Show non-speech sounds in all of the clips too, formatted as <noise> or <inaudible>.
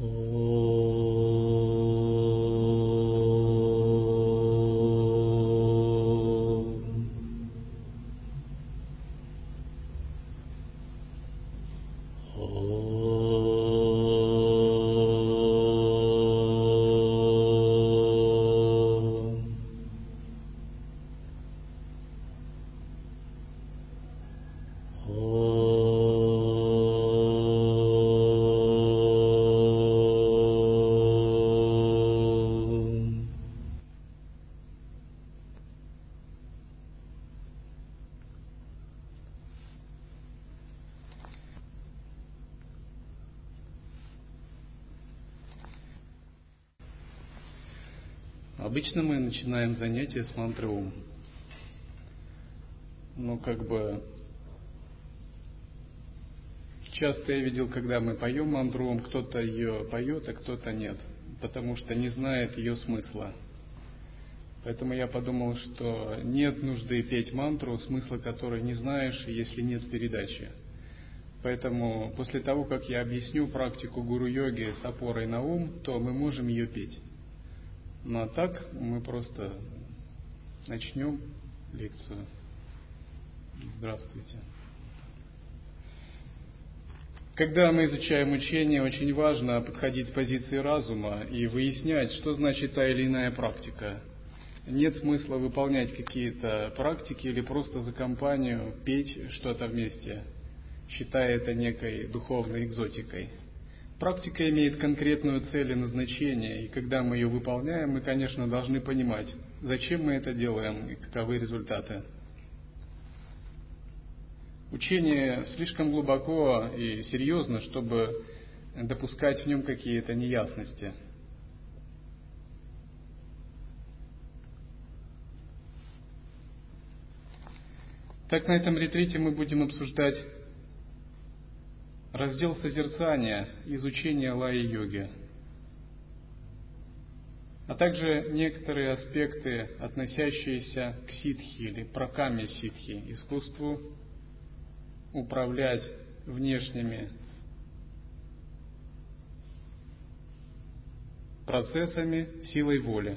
Oh. Обычно мы начинаем занятие с мантры Ом. Но как бы часто я видел, когда мы поем мантру Ом, кто-то ее поет, а кто-то нет, потому что не знает ее смысла. Поэтому я подумал, что нет нужды петь мантру, смысла которой не знаешь, если нет передачи. Поэтому после того, как я объясню практику гуру-йоги с опорой на ум, то мы можем ее петь. Ну а так мы просто начнем лекцию. Здравствуйте. Когда мы изучаем учение, очень важно подходить с позиции разума и выяснять, что значит та или иная практика. Нет смысла выполнять какие-то практики или просто за компанию петь что-то вместе, считая это некой духовной экзотикой. Практика имеет конкретную цель и назначение, и когда мы ее выполняем, мы, конечно, должны понимать, зачем мы это делаем и каковы результаты. Учение слишком глубоко и серьезно, чтобы допускать в нем какие-то неясности. Так на этом ретрите мы будем обсуждать Раздел созерцания, изучения лая-йоги, а также некоторые аспекты, относящиеся к ситхи или прокаме ситхи, искусству управлять внешними процессами силой воли.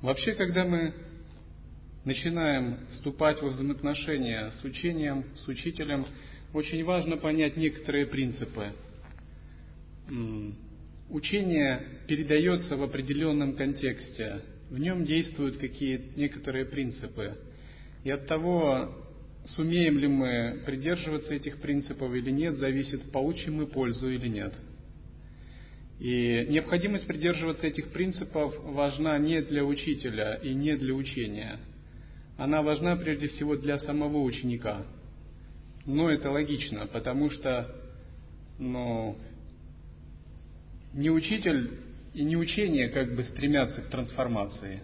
Вообще, когда мы начинаем вступать во взаимоотношения с учением, с учителем, очень важно понять некоторые принципы. Учение передается в определенном контексте, в нем действуют какие-то некоторые принципы. И от того, сумеем ли мы придерживаться этих принципов или нет, зависит, получим мы пользу или нет. И необходимость придерживаться этих принципов важна не для учителя и не для учения. Она важна прежде всего для самого ученика – но это логично, потому что ну, не учитель и не учение как бы стремятся к трансформации,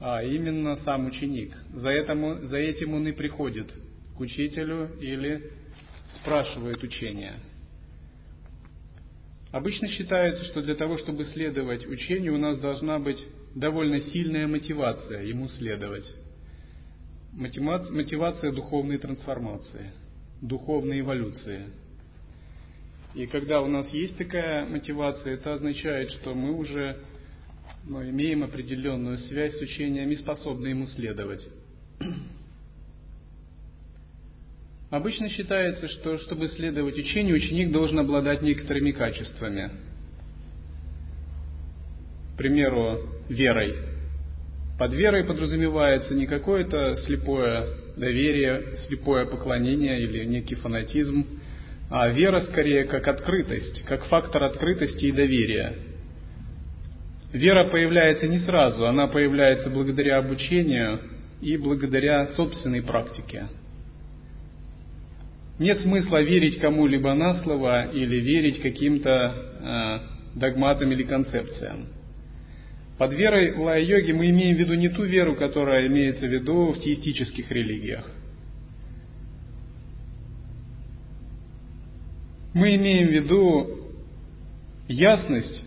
а именно сам ученик. За, этому, за этим он и приходит к учителю или спрашивает учение. Обычно считается, что для того, чтобы следовать учению, у нас должна быть довольно сильная мотивация ему следовать. Мотивация духовной трансформации – духовной эволюции. И когда у нас есть такая мотивация, это означает, что мы уже ну, имеем определенную связь с учением и способны ему следовать. Обычно считается, что чтобы следовать учению, ученик должен обладать некоторыми качествами. К примеру, верой. Под верой подразумевается не какое-то слепое доверие, слепое поклонение или некий фанатизм, а вера скорее как открытость, как фактор открытости и доверия. Вера появляется не сразу, она появляется благодаря обучению и благодаря собственной практике. Нет смысла верить кому-либо на слово или верить каким-то э, догматам или концепциям. Под верой в лая-йоге мы имеем в виду не ту веру, которая имеется в виду в теистических религиях. Мы имеем в виду ясность,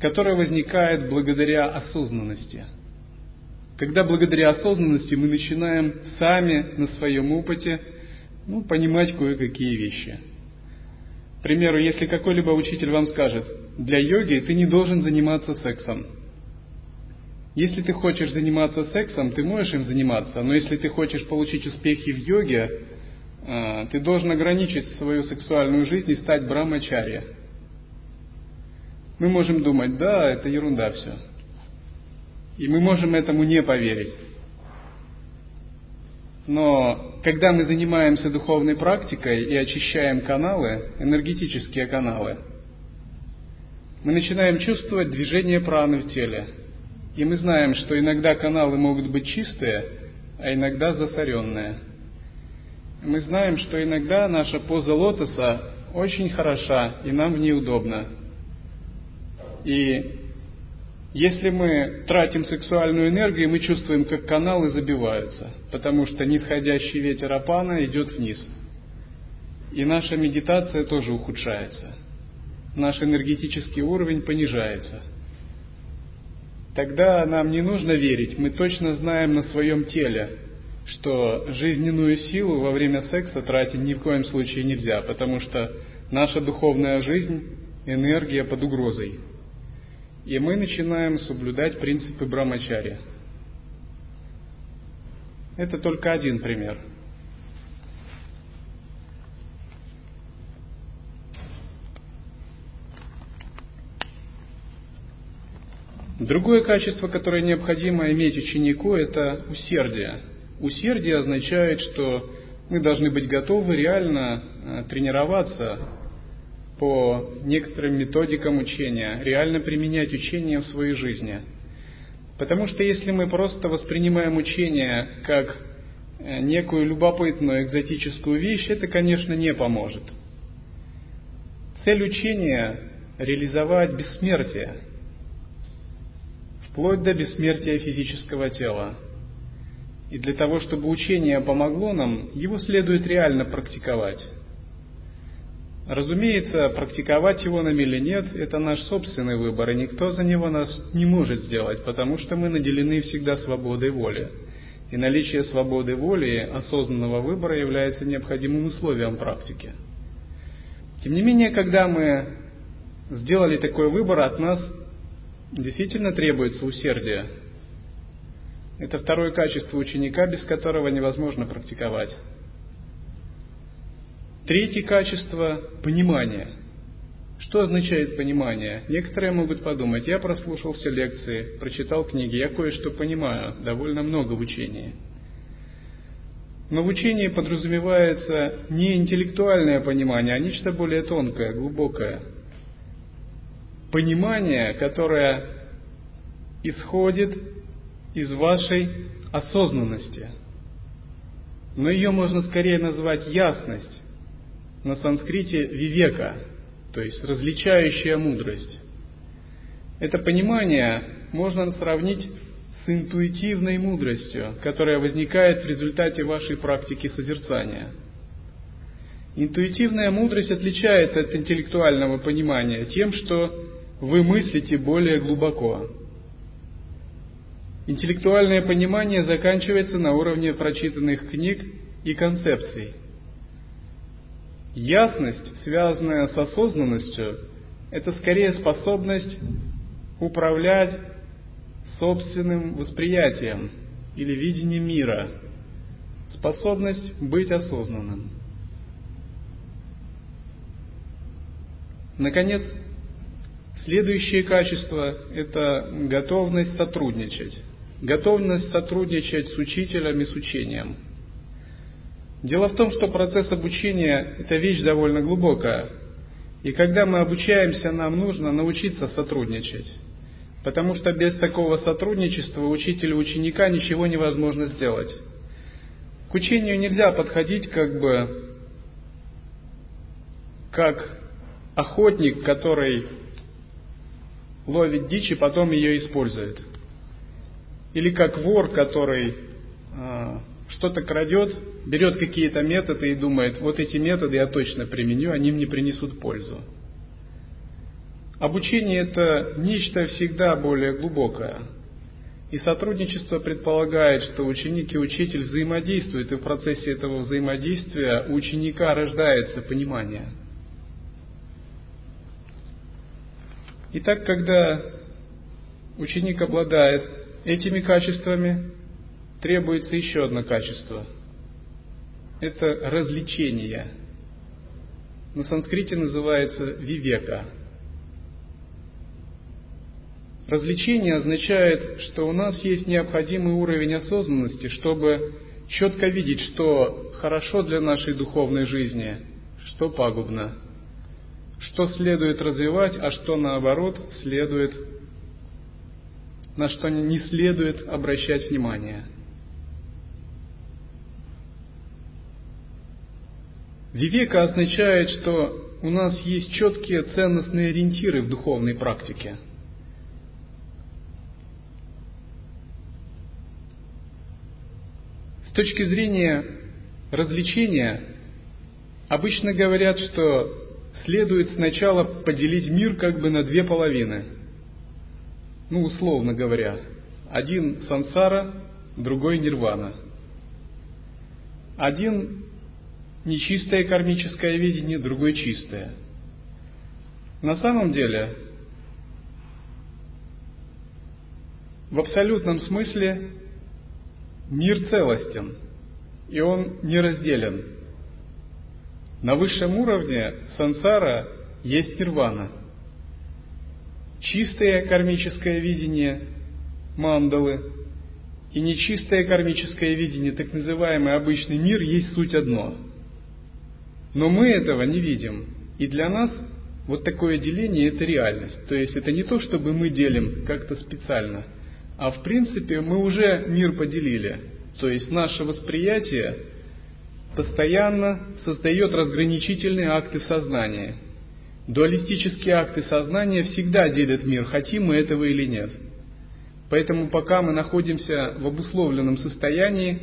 которая возникает благодаря осознанности. Когда благодаря осознанности мы начинаем сами на своем опыте ну, понимать кое-какие вещи – К примеру, если какой-либо учитель вам скажет, для йоги ты не должен заниматься сексом. Если ты хочешь заниматься сексом, ты можешь им заниматься, но если ты хочешь получить успехи в йоге, э, ты должен ограничить свою сексуальную жизнь и стать брамачарья. Мы можем думать, да, это ерунда все. И мы можем этому не поверить. Но когда мы занимаемся духовной практикой и очищаем каналы, энергетические каналы, мы начинаем чувствовать движение праны в теле. И мы знаем, что иногда каналы могут быть чистые, а иногда засоренные. Мы знаем, что иногда наша поза лотоса очень хороша, и нам в ней удобно. И если мы тратим сексуальную энергию, мы чувствуем, как каналы забиваются, потому что нисходящий ветер Апана идет вниз. И наша медитация тоже ухудшается. Наш энергетический уровень понижается. Тогда нам не нужно верить, мы точно знаем на своем теле, что жизненную силу во время секса тратить ни в коем случае нельзя, потому что наша духовная жизнь, энергия под угрозой – и мы начинаем соблюдать принципы Брамачарья. Это только один пример. Другое качество, которое необходимо иметь ученику, это усердие. Усердие означает, что мы должны быть готовы реально э, тренироваться по некоторым методикам учения, реально применять учение в своей жизни. Потому что если мы просто воспринимаем учение как э, некую любопытную экзотическую вещь, это, конечно, не поможет. Цель учения – реализовать бессмертие, вплоть до бессмертия физического тела. И для того, чтобы учение помогло нам, его следует реально практиковать. Разумеется, практиковать его нам или нет, это наш собственный выбор, и никто за него нас не может сделать, потому что мы наделены всегда свободой воли. И наличие свободы воли, осознанного выбора является необходимым условием практики. Тем не менее, когда мы сделали такой выбор, от нас действительно требуется усердие. Это второе качество ученика, без которого невозможно практиковать. Третье качество – понимание. Что означает понимание? Некоторые могут подумать, я прослушал все лекции, прочитал книги, я кое-что понимаю, довольно много в учении. Но в учении подразумевается не интеллектуальное понимание, а нечто более тонкое, глубокое. Понимание, которое исходит из вашей осознанности. Но ее можно скорее назвать ясность на санскрите вивека, то есть различающая мудрость. Это понимание можно сравнить с интуитивной мудростью, которая возникает в результате вашей практики созерцания. Интуитивная мудрость отличается от интеллектуального понимания тем, что вы мыслите более глубоко. Интеллектуальное понимание заканчивается на уровне прочитанных книг и концепций. Ясность, связанная с осознанностью, это скорее способность управлять собственным восприятием или видением мира, способность быть осознанным. Наконец, следующее качество – это готовность сотрудничать. Готовность сотрудничать с учителем и с учением – Дело в том, что процесс обучения – это вещь довольно глубокая. И когда мы обучаемся, нам нужно научиться сотрудничать. Потому что без такого сотрудничества учителя и ученика ничего невозможно сделать. К учению нельзя подходить как бы как охотник, который ловит дичь и потом ее использует. Или как вор, который а, что-то крадет, берет какие-то методы и думает, вот эти методы я точно применю, они мне принесут пользу. Обучение это нечто всегда более глубокое. И сотрудничество предполагает, что ученик и учитель взаимодействуют, и в процессе этого взаимодействия у ученика рождается понимание. Итак, когда ученик обладает этими качествами, требуется еще одно качество. Это развлечение. На санскрите называется вивека. Развлечение означает, что у нас есть необходимый уровень осознанности, чтобы четко видеть, что хорошо для нашей духовной жизни, что пагубно, что следует развивать, а что наоборот следует, на что не следует обращать внимание. Вивека означает, что у нас есть четкие ценностные ориентиры в духовной практике – С точки зрения развлечения, обычно говорят, что следует сначала поделить мир как бы на две половины. Ну, условно говоря, один сансара, другой нирвана. Один нечистое кармическое видение, другой чистое. На самом деле, в абсолютном смысле Мир целостен, и он неразделен. На высшем уровне сансара есть нирвана. Чистое кармическое видение мандалы и нечистое кармическое видение, так называемый обычный мир, есть суть одно. Но мы этого не видим. И для нас вот такое деление – это реальность. То есть это не то, чтобы мы делим как-то специально – а в принципе мы уже мир поделили. То есть наше восприятие постоянно создает разграничительные акты сознания. Дуалистические акты сознания всегда делят мир, хотим мы этого или нет. Поэтому пока мы находимся в обусловленном состоянии,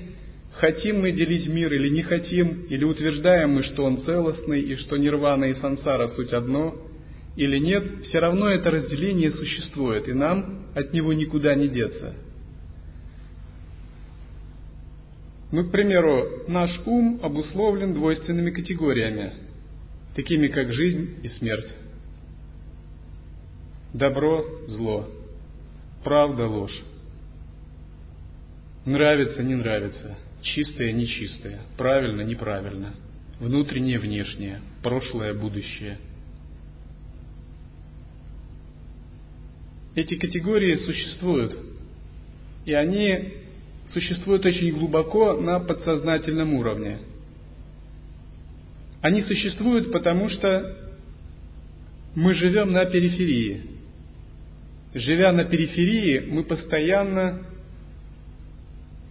хотим мы делить мир или не хотим, или утверждаем мы, что он целостный и что нирвана и сансара суть одно – или нет, все равно это разделение существует, и нам от него никуда не деться. Ну, к примеру, наш ум обусловлен двойственными категориями, такими как жизнь и смерть, добро, зло, правда, ложь, нравится, не нравится, чистое, нечистое, правильно, неправильно, внутреннее, внешнее, прошлое, будущее – Эти категории существуют, и они существуют очень глубоко на подсознательном уровне. Они существуют потому, что мы живем на периферии. Живя на периферии, мы постоянно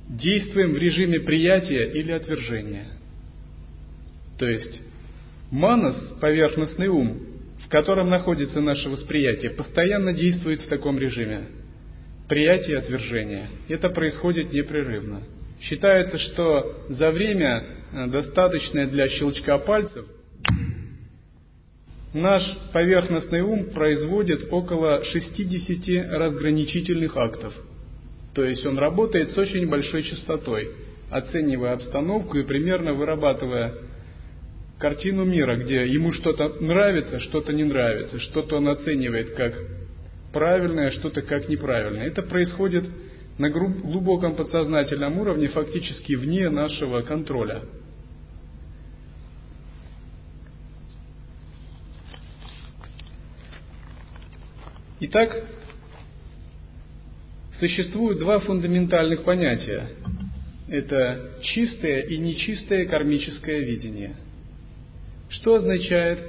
действуем в режиме приятия или отвержения. То есть манас, поверхностный ум, в котором находится наше восприятие, постоянно действует в таком режиме. Приятие и отвержение. Это происходит непрерывно. Считается, что за время, э, достаточное для щелчка пальцев, наш поверхностный ум производит около 60 разграничительных актов. То есть он работает с очень большой частотой, оценивая обстановку и примерно вырабатывая картину мира, где ему что-то нравится, что-то не нравится, что-то он оценивает как правильное, что-то как неправильное. Это происходит на глубоком подсознательном уровне, фактически вне нашего контроля. Итак, существуют два фундаментальных понятия. Это чистое и нечистое кармическое видение – что означает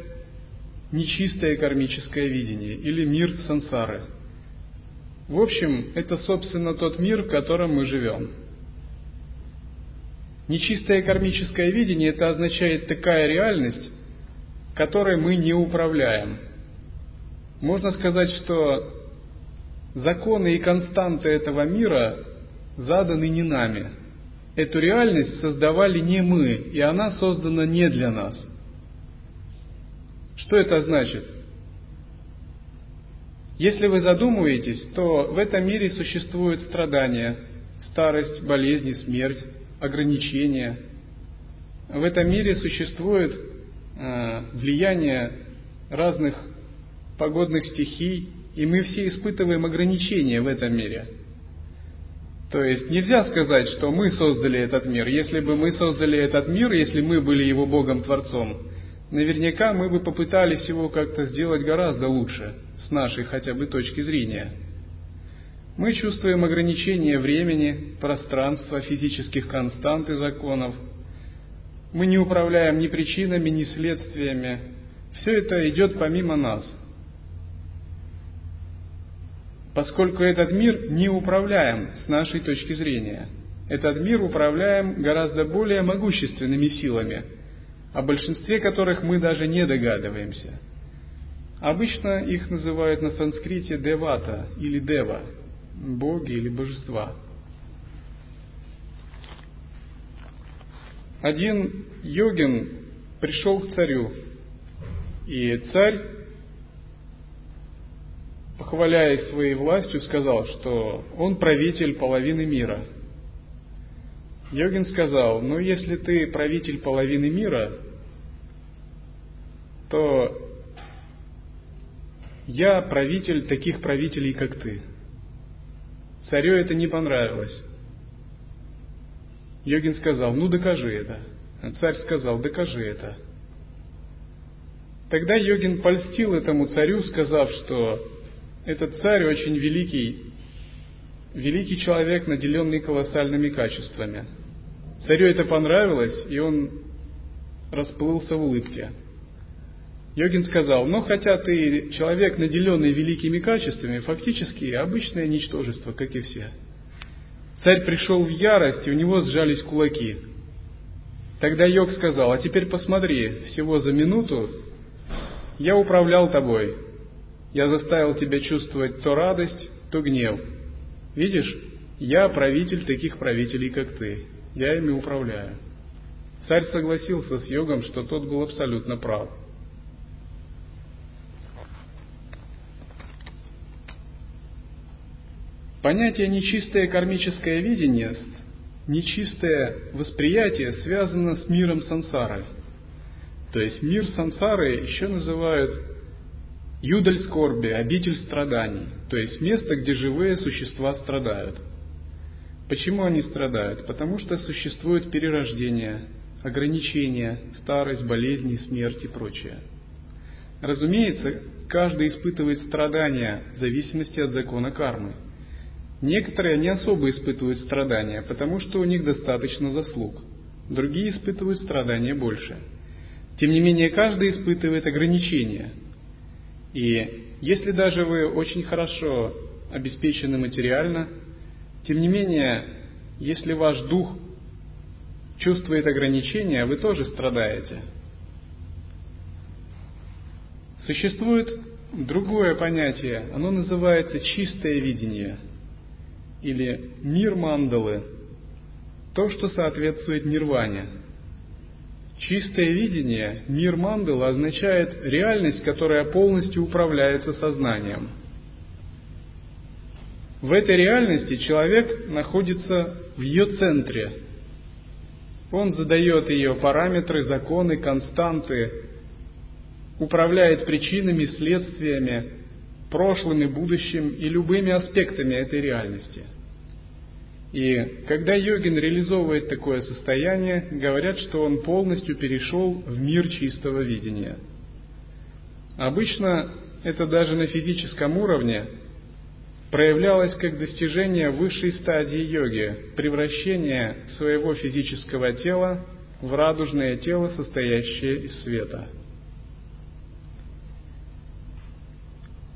нечистое кармическое видение или мир сансары? В общем, это, собственно, тот мир, в котором мы живем. Нечистое кармическое видение – это означает такая реальность, которой мы не управляем. Можно сказать, что законы и константы этого мира заданы не нами. Эту реальность создавали не мы, и она создана не для нас – что это значит? Если вы задумываетесь, то в этом мире существуют страдания, старость, болезни, смерть, ограничения. В этом мире существует э, влияние разных погодных стихий, и мы все испытываем ограничения в этом мире. То есть нельзя сказать, что мы создали этот мир. Если бы мы создали этот мир, если мы были его Богом-творцом, наверняка мы бы попытались его как-то сделать гораздо лучше, с нашей хотя бы точки зрения. Мы чувствуем ограничения времени, пространства, физических констант и законов. Мы не управляем ни причинами, ни следствиями. Все это идет помимо нас. Поскольку этот мир не управляем с нашей точки зрения. Этот мир управляем гораздо более могущественными силами – о большинстве которых мы даже не догадываемся. Обычно их называют на санскрите девата или дева, боги или божества. Один йогин пришел к царю, и царь, похваляясь своей властью, сказал, что он правитель половины мира. Йогин сказал, ну если ты правитель половины мира, то я правитель таких правителей, как ты. Царю это не понравилось. Йогин сказал, ну докажи это. Царь сказал, докажи это. Тогда Йогин польстил этому царю, сказав, что этот царь очень великий, великий человек, наделенный колоссальными качествами. Царю это понравилось, и он расплылся в улыбке. Йогин сказал, но хотя ты человек, наделенный великими качествами, фактически обычное ничтожество, как и все. Царь пришел в ярость, и у него сжались кулаки. Тогда Йог сказал, а теперь посмотри, всего за минуту я управлял тобой. Я заставил тебя чувствовать то радость, то гнев. Видишь, я правитель таких правителей, как ты. Я ими управляю. Царь согласился с йогом, что тот был абсолютно прав. Понятие «нечистое кармическое видение», нечистое восприятие связано с миром сансары. То есть мир сансары еще называют юдаль скорби, обитель страданий, то есть место, где живые существа страдают. Почему они страдают? Потому что существует перерождение, ограничения, старость, болезни, смерть и прочее. Разумеется, каждый испытывает страдания в зависимости от закона кармы – Некоторые не особо испытывают страдания, потому что у них достаточно заслуг. Другие испытывают страдания больше. Тем не менее, каждый испытывает ограничения. И если даже вы очень хорошо обеспечены материально, тем не менее, если ваш дух чувствует ограничения, вы тоже страдаете. Существует другое понятие, оно называется чистое видение – или мир мандалы, то, что соответствует нирване. Чистое видение, мир мандалы означает реальность, которая полностью управляется сознанием. В этой реальности человек находится в ее центре. Он задает ее параметры, законы, константы, управляет причинами, следствиями, прошлым и будущим и любыми аспектами этой реальности. И когда йогин реализовывает такое состояние, говорят, что он полностью перешел в мир чистого видения. Обычно это даже на физическом уровне проявлялось как достижение высшей стадии йоги, превращение своего физического тела в радужное тело, состоящее из света –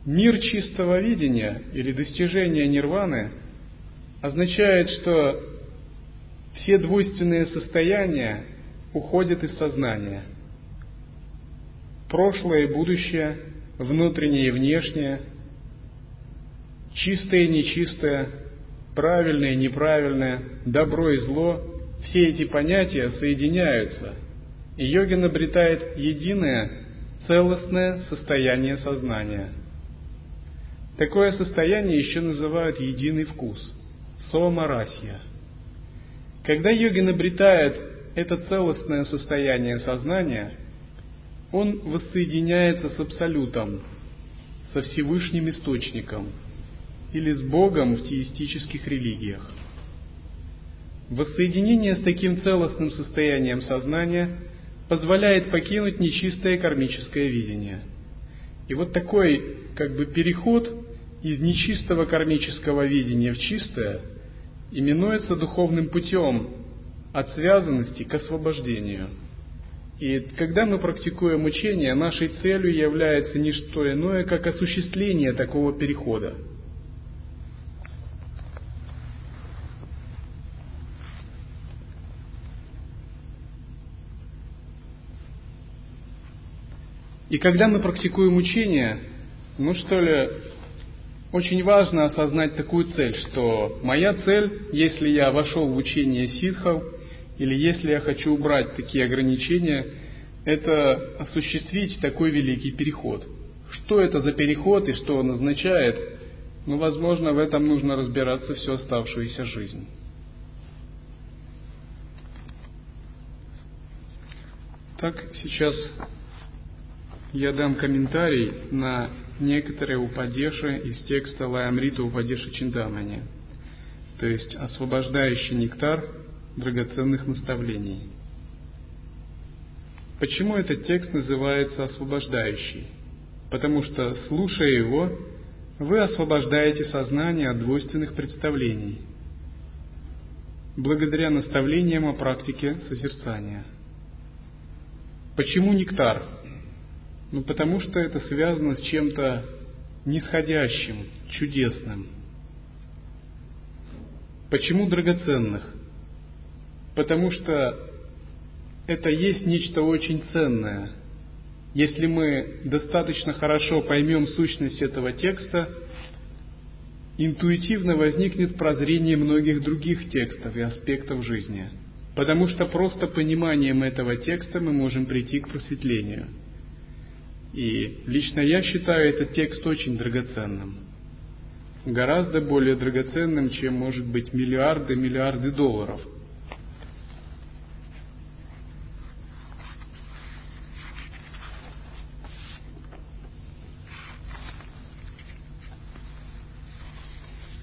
Мир чистого видения или достижение нирваны означает, что все двойственные состояния уходят из сознания. Прошлое и будущее, внутреннее и внешнее, чистое и нечистое, правильное и неправильное, добро и зло, все эти понятия соединяются, и йогин обретает единое, целостное состояние сознания – Такое состояние еще называют единый вкус – соамарасья. Когда йогин обретает это целостное состояние сознания, он воссоединяется с Абсолютом, со Всевышним Источником или с Богом в теистических религиях. Воссоединение с таким целостным состоянием сознания позволяет покинуть нечистое кармическое видение. И вот такой как бы переход из нечистого кармического видения в чистое именуется духовным путем от связанности к освобождению. И когда мы практикуем учение, нашей целью является не что иное, как осуществление такого перехода – И когда мы практикуем учение, ну что ли, очень важно осознать такую цель, что моя цель, если я вошел в учение ситхов, или если я хочу убрать такие ограничения, это осуществить такой великий переход. Что это за переход и что он означает, ну, возможно, в этом нужно разбираться всю оставшуюся жизнь. Так, сейчас я дам комментарий на некоторые упадеши из текста Лаямрита Упадеши Чиндамани, то есть освобождающий нектар драгоценных наставлений. Почему этот текст называется освобождающий? Потому что, слушая его, вы освобождаете сознание от двойственных представлений, благодаря наставлениям о практике созерцания. Почему нектар? Ну, потому что это связано с чем-то нисходящим, чудесным. Почему драгоценных? Потому что это есть нечто очень ценное. Если мы достаточно хорошо поймем сущность этого текста, интуитивно возникнет прозрение многих других текстов и аспектов жизни. Потому что просто пониманием этого текста мы можем прийти к просветлению – и лично я считаю этот текст очень драгоценным. Гораздо более драгоценным, чем, может быть, миллиарды, миллиарды долларов.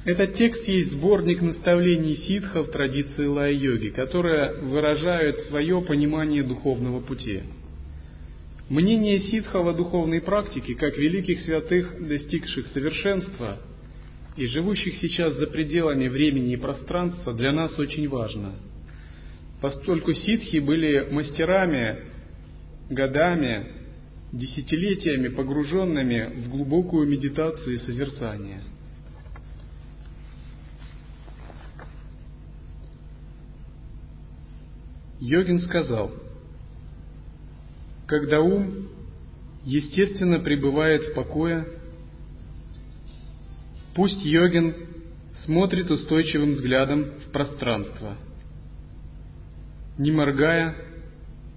Этот текст есть сборник наставлений ситхов традиции лай-йоги, которые выражают свое понимание духовного пути – Мнение ситхов о духовной практике, как великих святых, достигших совершенства и живущих сейчас за пределами времени и пространства, для нас очень важно. Поскольку ситхи были мастерами, годами, десятилетиями погруженными в глубокую медитацию и созерцание. Йогин сказал – когда ум естественно пребывает в покое, пусть йогин смотрит устойчивым взглядом в пространство, не моргая,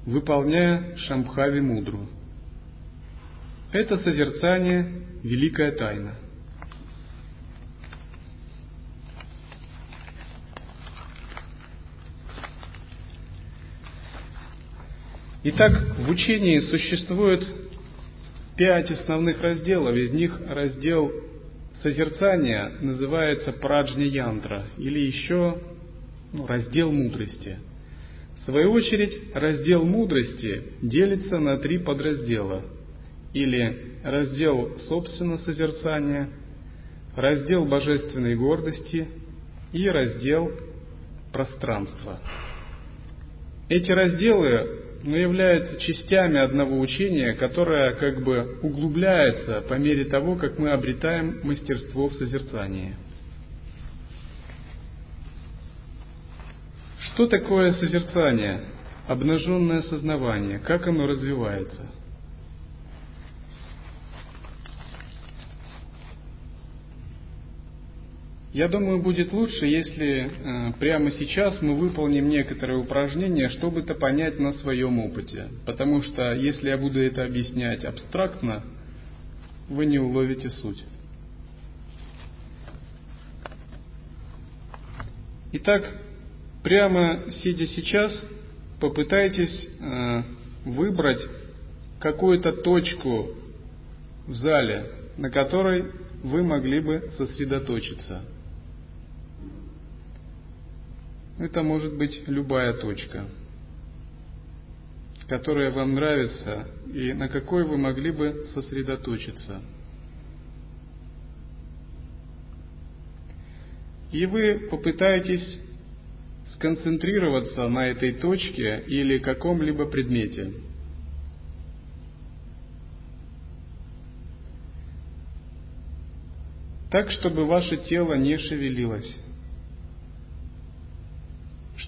выполняя Шамбхави мудру. Это созерцание – великая тайна – Итак, в учении существует пять основных разделов. Из них раздел созерцания называется Праджня Янтра или еще ну, раздел мудрости. В свою очередь, раздел мудрости делится на три подраздела. Или раздел собственно созерцания, раздел божественной гордости и раздел пространства. Эти разделы но являются частями одного учения, которое как бы углубляется по мере того, как мы обретаем мастерство в созерцании. Что такое созерцание? Обнаженное сознавание. Как оно развивается? – Я думаю, будет лучше, если э, прямо сейчас мы выполним некоторые упражнения, чтобы это понять на своем опыте. Потому что если я буду это объяснять абстрактно, вы не уловите суть. Итак, прямо сидя сейчас, попытайтесь э, выбрать какую-то точку в зале, на которой вы могли бы сосредоточиться. Это может быть любая точка, которая вам нравится и на какой вы могли бы сосредоточиться. И вы попытаетесь сконцентрироваться на этой точке или каком-либо предмете. Так, чтобы ваше тело не шевелилось,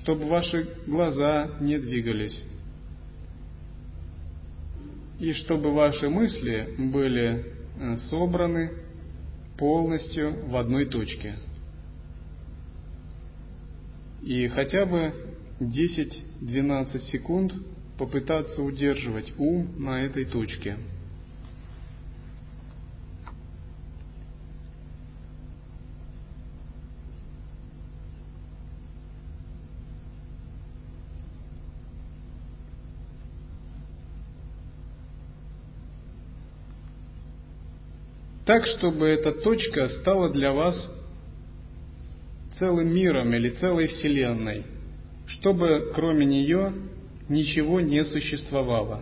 чтобы ваши глаза не двигались, и чтобы ваши мысли были э, собраны полностью в одной точке – и хотя бы 10-12 секунд попытаться удерживать ум на этой точке. Так, чтобы эта точка стала для вас целым миром или целой вселенной, чтобы кроме нее ничего не существовало.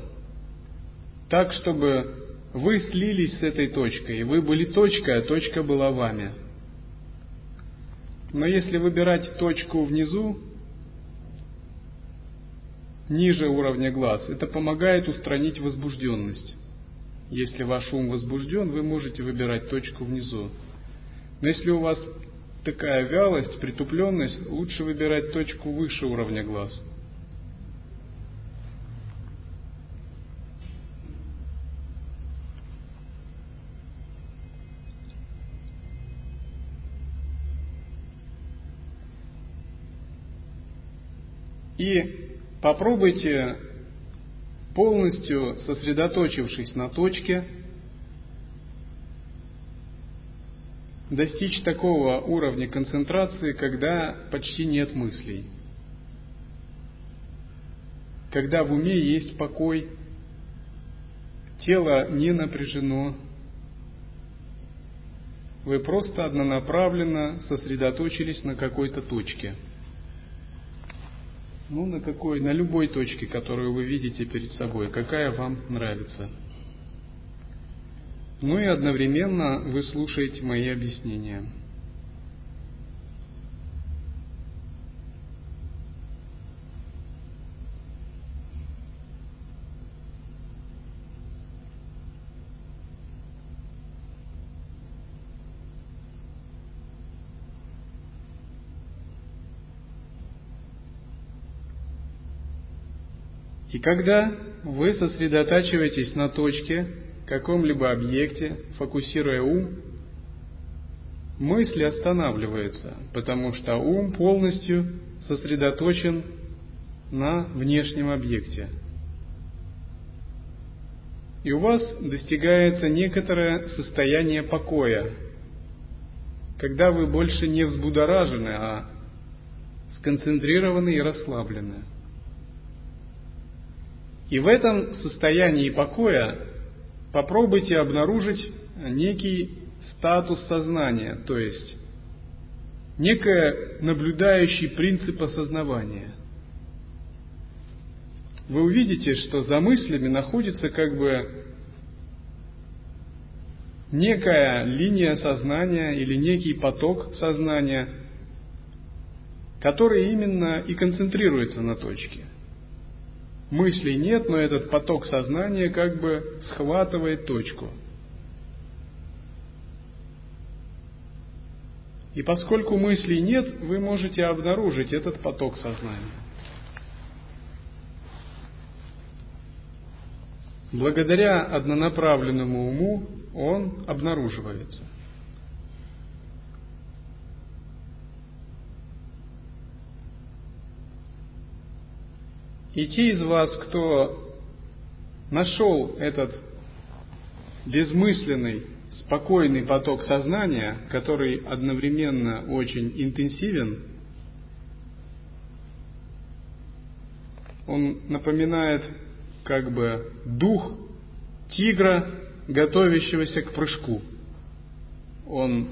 Так, чтобы вы слились с этой точкой, и вы были точкой, а точка была вами. Но если выбирать точку внизу, ниже уровня глаз, это помогает устранить возбужденность. Если ваш ум возбужден, вы можете выбирать точку внизу. Но если у вас такая вялость, притупленность, лучше выбирать точку выше уровня глаз. И попробуйте полностью сосредоточившись на точке, достичь такого уровня концентрации, когда почти нет мыслей, когда в уме есть покой, тело не напряжено, вы просто однонаправленно сосредоточились на какой-то точке. Ну, на какой, на любой точке, которую вы видите перед собой, какая вам нравится – ну и одновременно вы слушаете мои объяснения. И когда вы сосредотачиваетесь на точке, каком-либо объекте, фокусируя ум, мысли останавливаются, потому что ум полностью сосредоточен на внешнем объекте. И у вас достигается некоторое состояние покоя, когда вы больше не взбудоражены, а сконцентрированы и расслаблены. И в этом состоянии покоя попробуйте обнаружить некий статус сознания, то есть некое наблюдающий принцип осознавания. Вы увидите, что за мыслями находится как бы некая линия сознания или некий поток сознания, который именно и концентрируется на точке – Мыслей нет, но этот поток сознания как бы схватывает точку. И поскольку мыслей нет, вы можете обнаружить этот поток сознания. Благодаря однонаправленному уму он обнаруживается – И те из вас, кто нашел этот безмысленный, спокойный поток сознания, который одновременно очень интенсивен, он напоминает как бы дух тигра, готовящегося к прыжку – он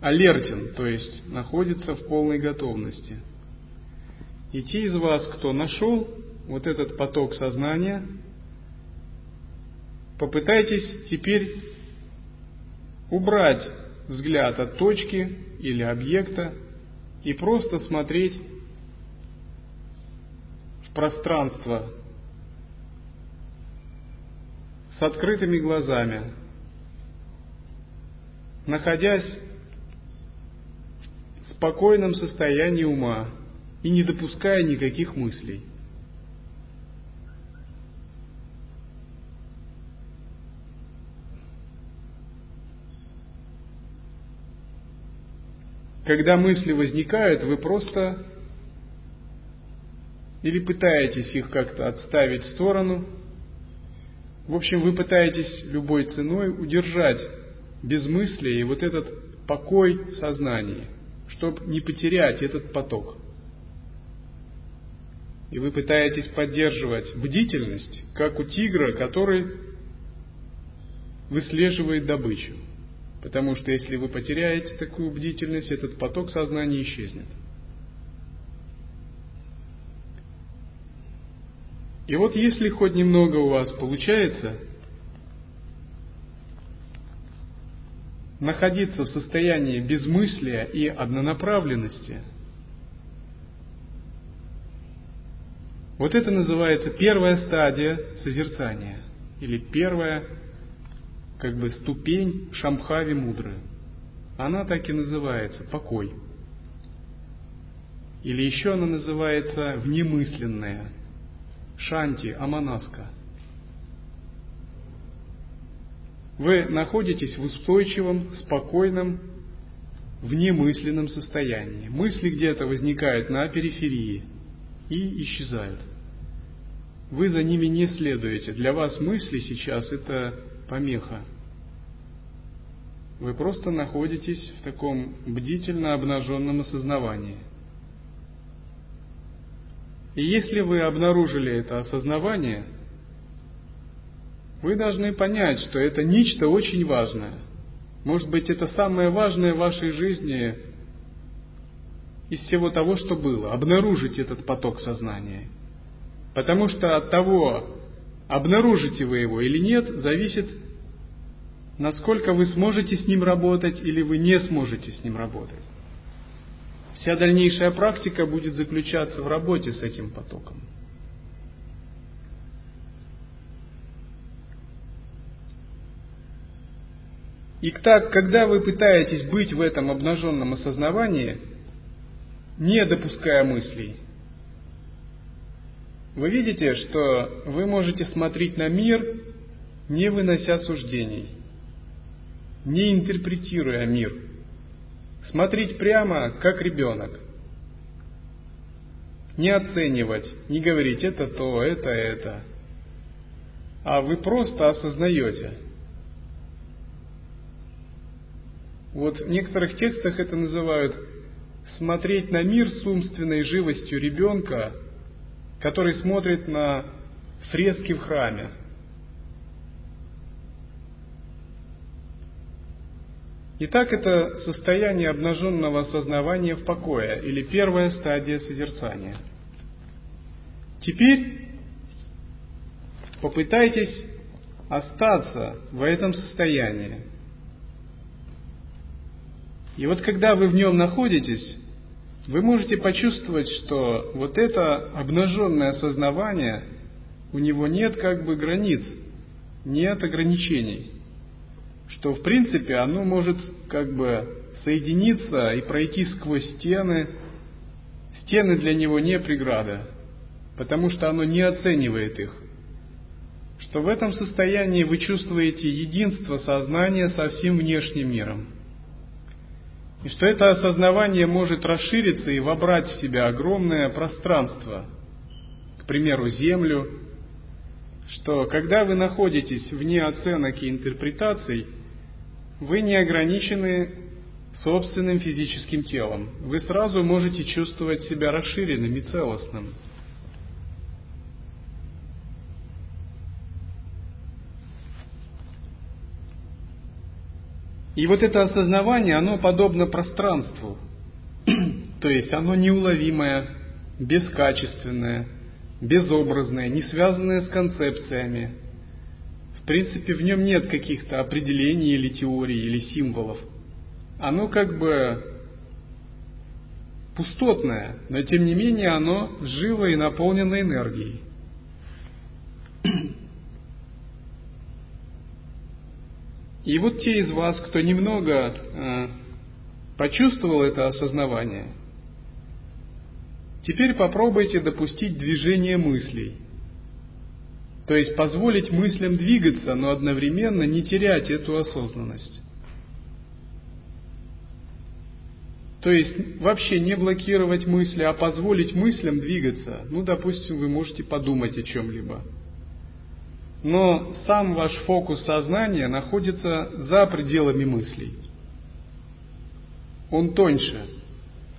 алертен, то есть находится в полной готовности. И те из вас, кто нашел вот этот поток сознания, попытайтесь теперь убрать взгляд от точки или объекта и просто смотреть в пространство с открытыми глазами, находясь в спокойном состоянии ума и не допуская никаких мыслей. Когда мысли возникают, вы просто или пытаетесь их как-то отставить в сторону. В общем, вы пытаетесь любой ценой удержать безмыслие и вот этот покой сознания, чтобы не потерять этот поток. И вы пытаетесь поддерживать бдительность, как у тигра, который выслеживает добычу. Потому что если вы потеряете такую бдительность, этот поток сознания исчезнет. И вот если хоть немного у вас получается находиться в состоянии безмыслия и однонаправленности, вот это называется первая стадия созерцания или первая как бы ступень Шамхави мудры. Она так и называется покой. Или еще она называется внемысленная – Шанти, Аманаска. Вы находитесь в устойчивом, спокойном, внемысленном состоянии. Мысли где-то возникают на периферии и исчезают. Вы за ними не следуете. Для вас мысли сейчас это помеха. Вы просто находитесь в таком бдительно обнаженном осознавании – и если вы обнаружили это осознавание, вы должны понять, что это нечто очень важное. Может быть, это самое важное в вашей жизни из всего того, что было. Обнаружить этот поток сознания. Потому что от того, обнаружите вы его или нет, зависит, насколько вы сможете с ним работать или вы не сможете с ним работать. Вся дальнейшая практика будет заключаться в работе с этим потоком. И так, когда вы пытаетесь быть в этом обнаженном осознавании, не допуская мыслей, вы видите, что вы можете смотреть на мир, не вынося суждений, не интерпретируя мир – Смотреть прямо, как ребенок. Не оценивать, не говорить это то, это это. А вы просто осознаете. Вот в некоторых текстах это называют смотреть на мир с умственной живостью ребенка, который смотрит на фрески в храме. Итак, это состояние обнаженного осознавания в покое или первая стадия созерцания. Теперь попытайтесь остаться в этом состоянии. И вот когда вы в нем находитесь, вы можете почувствовать, что вот это обнаженное осознавание, у него нет как бы границ, нет ограничений что в принципе оно может как бы соединиться и пройти сквозь стены. Стены для него не преграда, потому что оно не оценивает их. Что в этом состоянии вы чувствуете единство сознания со всем внешним миром. И что это осознавание может расшириться и вобрать в себя огромное пространство, к примеру, Землю, что когда вы находитесь вне оценок и интерпретаций, вы не ограничены собственным физическим телом. Вы сразу можете чувствовать себя расширенным и целостным. И вот это осознавание, оно подобно пространству. <clears throat> То есть оно неуловимое, бескачественное, безобразное, не связанное с концепциями. В принципе, в нем нет каких-то определений или теорий, или символов. Оно как бы пустотное, но тем не менее оно живо и наполнено энергией. <clears throat> И вот те из вас, кто немного э, почувствовал это осознавание, теперь попробуйте допустить движение мыслей. То есть позволить мыслям двигаться, но одновременно не терять эту осознанность. То есть вообще не блокировать мысли, а позволить мыслям двигаться. Ну, допустим, вы можете подумать о чем-либо. Но сам ваш фокус сознания находится за пределами мыслей. Он тоньше,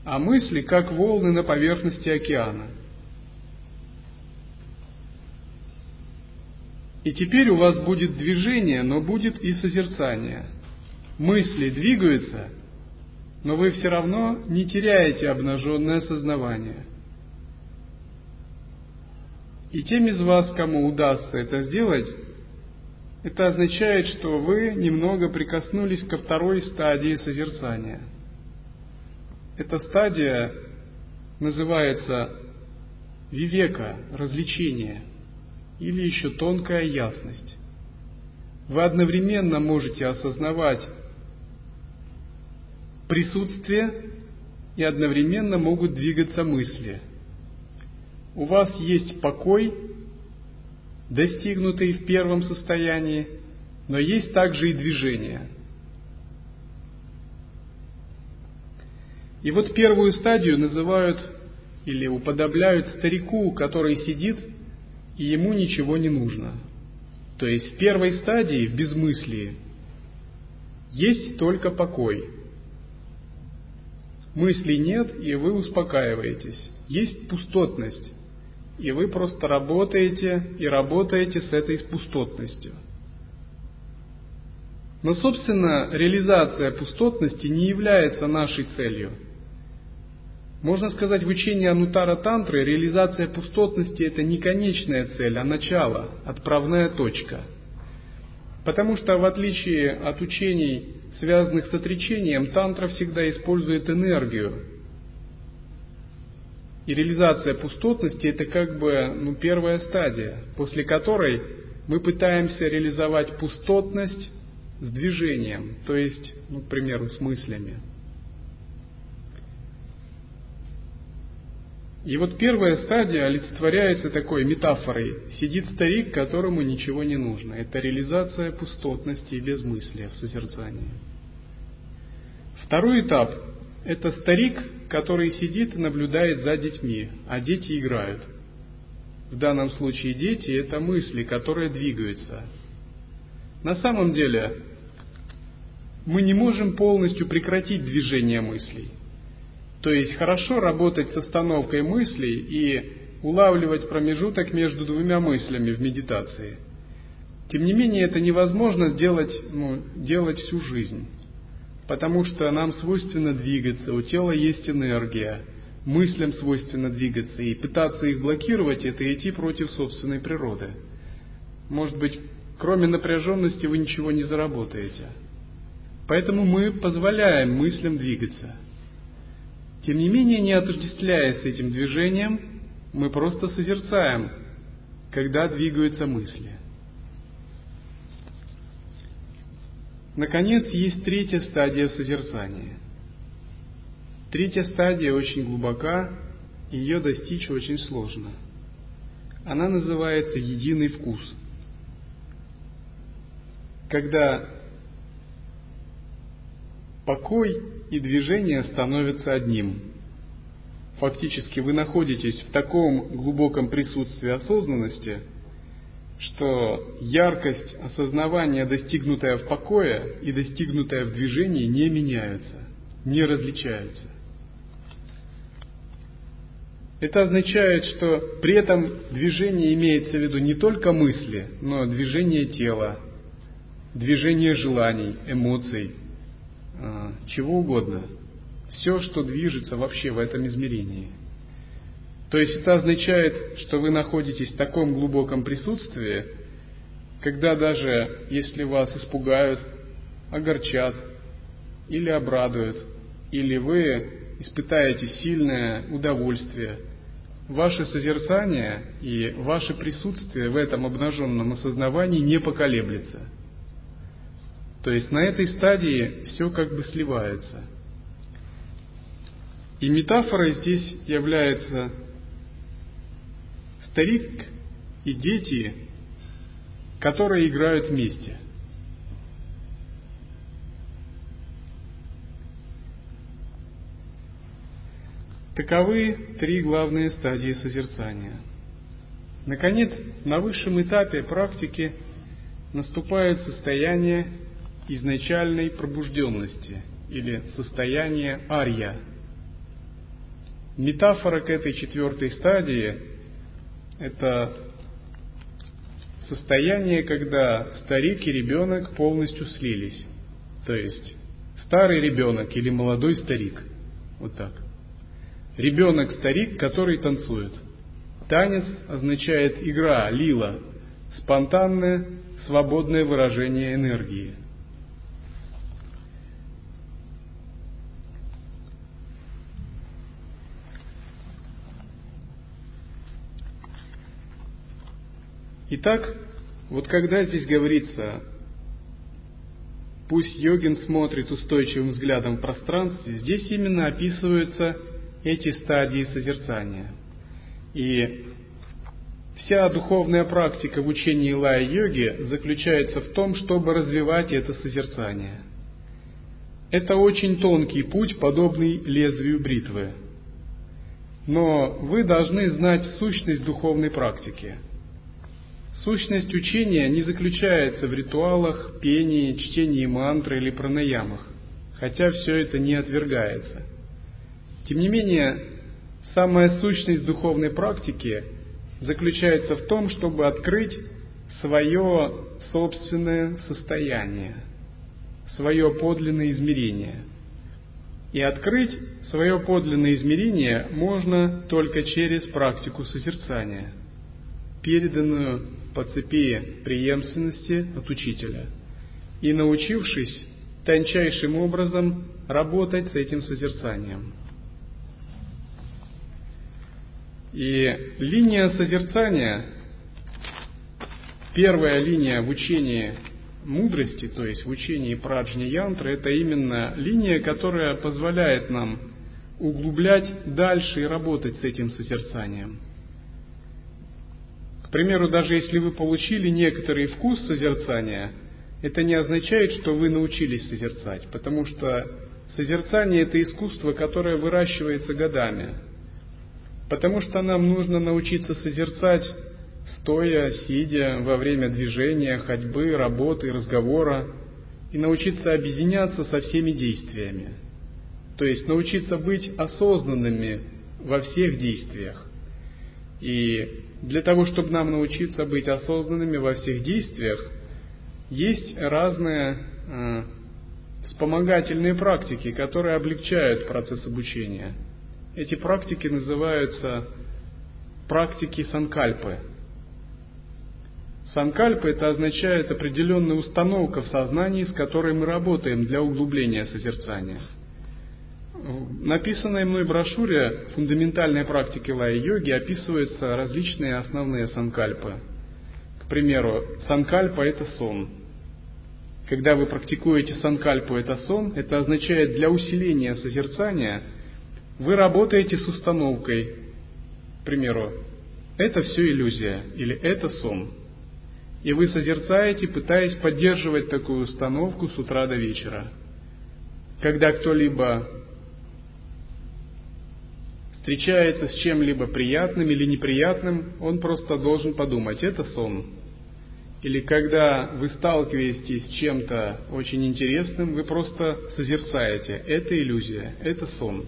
а мысли как волны на поверхности океана. И теперь у вас будет движение, но будет и созерцание. Мысли двигаются – но вы все равно не теряете обнаженное сознавание. И тем из вас, кому удастся это сделать, это означает, что вы немного прикоснулись ко второй стадии созерцания. Эта стадия называется вивека, развлечение, или еще тонкая ясность. Вы одновременно можете осознавать присутствие и одновременно могут двигаться мысли. У вас есть покой, достигнутый в первом состоянии, но есть также и движение. И вот первую стадию называют или уподобляют старику, который сидит, и ему ничего не нужно. То есть в первой стадии, в безмыслии, есть только покой – Мыслей нет, и вы успокаиваетесь. Есть пустотность, и вы просто работаете и работаете с этой пустотностью. Но, собственно, реализация пустотности не является нашей целью. Можно сказать, в учении Анутара Тантры реализация пустотности – это не конечная цель, а начало, отправная точка. Потому что, в отличие от учений связанных с отречением, тантра всегда использует энергию. И реализация пустотности – это как бы ну, первая стадия, после которой мы пытаемся реализовать пустотность с движением, то есть, ну, к примеру, с мыслями. И вот первая стадия олицетворяется такой метафорой. Сидит старик, которому ничего не нужно. Это реализация пустотности и безмыслия в созерцании. Второй этап – это старик, который сидит и наблюдает за детьми, а дети играют. В данном случае дети – это мысли, которые двигаются. На самом деле, мы не можем полностью прекратить движение мыслей – то есть хорошо работать с остановкой мыслей и улавливать промежуток между двумя мыслями в медитации. Тем не менее, это невозможно сделать, ну, делать всю жизнь, потому что нам свойственно двигаться, у тела есть энергия, мыслям свойственно двигаться, и пытаться их блокировать – это идти против собственной природы. Может быть, кроме напряженности вы ничего не заработаете. Поэтому мы позволяем мыслям двигаться – тем не менее, не отождествляясь этим движением, мы просто созерцаем, когда двигаются мысли. Наконец, есть третья стадия созерцания. Третья стадия очень глубока, и ее достичь очень сложно. Она называется единый вкус. Когда покой и движение становятся одним. Фактически вы находитесь в таком глубоком присутствии осознанности, что яркость осознавания, достигнутая в покое и достигнутая в движении, не меняются, не различаются. Это означает, что при этом движение имеется в виду не только мысли, но движение тела, движение желаний, эмоций – э, чего угодно. Все, что движется вообще в этом измерении. То есть это означает, что вы находитесь в таком глубоком присутствии, когда даже если вас испугают, огорчат или обрадуют, или вы испытаете сильное удовольствие, ваше созерцание и ваше присутствие в этом обнаженном осознавании не поколеблется. То есть на этой стадии все как бы сливается. И метафорой здесь является старик и дети, которые играют вместе. Таковы три главные стадии созерцания. Наконец, на высшем этапе практики наступает состояние изначальной пробужденности или состояние арья. Метафора к этой четвертой стадии – это состояние, когда старик и ребенок полностью слились. То есть старый ребенок или молодой старик. Вот так. Ребенок-старик, который танцует. Танец означает игра, лила, спонтанное, свободное выражение энергии. Итак, вот когда здесь говорится, пусть йогин смотрит устойчивым взглядом в пространстве, здесь именно описываются эти стадии созерцания. И вся духовная практика в учении лая-йоги заключается в том, чтобы развивать это созерцание. Это очень тонкий путь, подобный лезвию бритвы. Но вы должны знать сущность духовной практики. Сущность учения не заключается в ритуалах, пении, чтении мантры или пранаямах, хотя все это не отвергается – тем не менее, самая сущность духовной практики заключается в том, чтобы открыть свое собственное состояние, свое подлинное измерение. И открыть свое подлинное измерение можно только через практику созерцания, переданную по цепи преемственности от учителя, и научившись тончайшим образом работать с этим созерцанием – И линия созерцания, первая линия в учении мудрости, то есть в учении праджни янтры, это именно линия, которая позволяет нам углублять дальше и работать с этим созерцанием. Примеру, даже если вы получили некоторый вкус созерцания, это не означает, что вы научились созерцать, потому что созерцание это искусство, которое выращивается годами. Потому что нам нужно научиться созерцать стоя, сидя, во время движения, ходьбы, работы, разговора, и научиться объединяться со всеми действиями. То есть научиться быть осознанными во всех действиях. И для того, чтобы нам научиться быть осознанными во всех действиях, есть разные э, вспомогательные практики, которые облегчают процесс обучения – эти практики называются практики санкальпы. Санкальпа это означает определенная установка в сознании, с которой мы работаем для углубления созерцания. Написанной мной брошюре «Фундаментальные практики лая-йоги» описываются различные основные санкальпы. К примеру, санкальпа – это сон. Когда вы практикуете санкальпу – это сон, это означает для усиления созерцания – вы работаете с установкой, к примеру, это все иллюзия или это сон. И вы созерцаете, пытаясь поддерживать такую установку с утра до вечера. Когда кто-либо встречается с чем-либо приятным или неприятным, он просто должен подумать, это сон. Или когда вы сталкиваетесь с чем-то очень интересным, вы просто созерцаете, это иллюзия, это сон.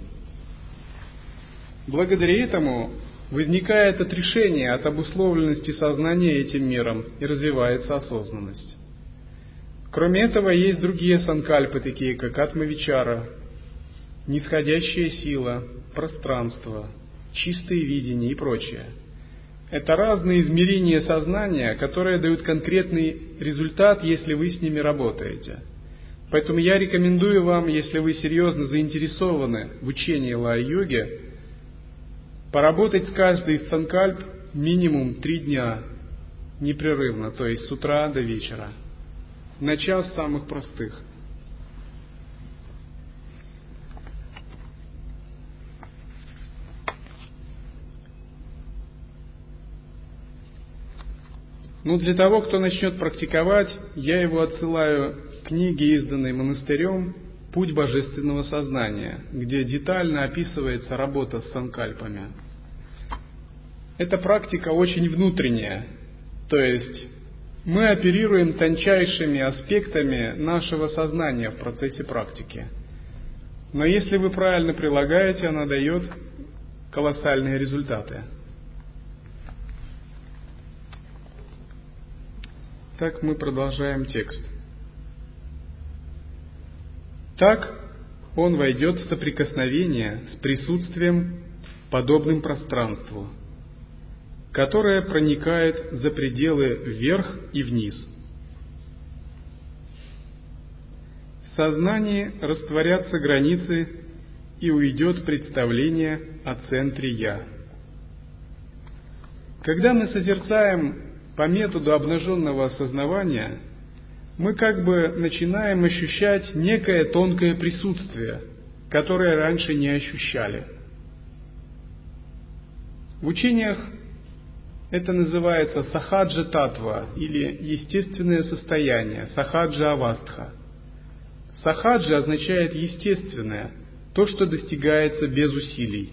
Благодаря этому возникает отрешение от обусловленности сознания этим миром и развивается осознанность. Кроме этого, есть другие санкальпы, такие как атмавичара, нисходящая сила, пространство, чистое видение и прочее. Это разные измерения сознания, которые дают конкретный результат, если вы с ними работаете. Поэтому я рекомендую вам, если вы серьезно заинтересованы в учении лай-йоги, поработать с каждой из санкальп минимум три дня непрерывно, то есть с утра до вечера. Начав с самых простых. Ну, для того, кто начнет практиковать, я его отсылаю к книге, изданной монастырем «Путь божественного сознания», где детально описывается работа с санкальпами. Эта практика очень внутренняя, то есть мы оперируем тончайшими аспектами нашего сознания в процессе практики. Но если вы правильно прилагаете, она дает колоссальные результаты. Так мы продолжаем текст. Так он войдет в соприкосновение с присутствием, подобным пространству, которое проникает за пределы вверх и вниз. В сознании растворятся границы и уйдет представление о центре «Я». Когда мы созерцаем по методу обнаженного осознавания мы как бы начинаем ощущать некое тонкое присутствие, которое раньше не ощущали. В учениях это называется сахаджа татва или естественное состояние, сахаджа авастха. Сахаджа означает естественное, то, что достигается без усилий.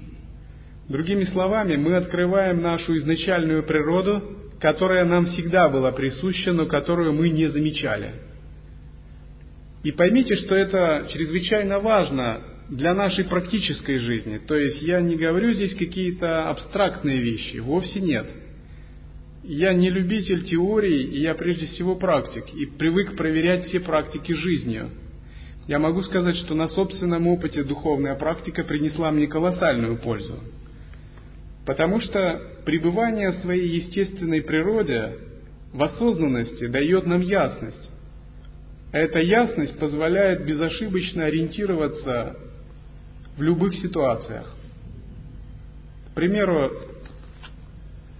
Другими словами, мы открываем нашу изначальную природу которая нам всегда была присуща, но которую мы не замечали. И поймите, что это чрезвычайно важно для нашей практической жизни. То есть я не говорю здесь какие-то абстрактные вещи, вовсе нет. Я не любитель теорий, и я прежде всего практик, и привык проверять все практики жизнью. Я могу сказать, что на собственном опыте духовная практика принесла мне колоссальную пользу. Потому что пребывание в своей естественной природе, в осознанности, дает нам ясность. А эта ясность позволяет безошибочно ориентироваться в любых ситуациях. К примеру,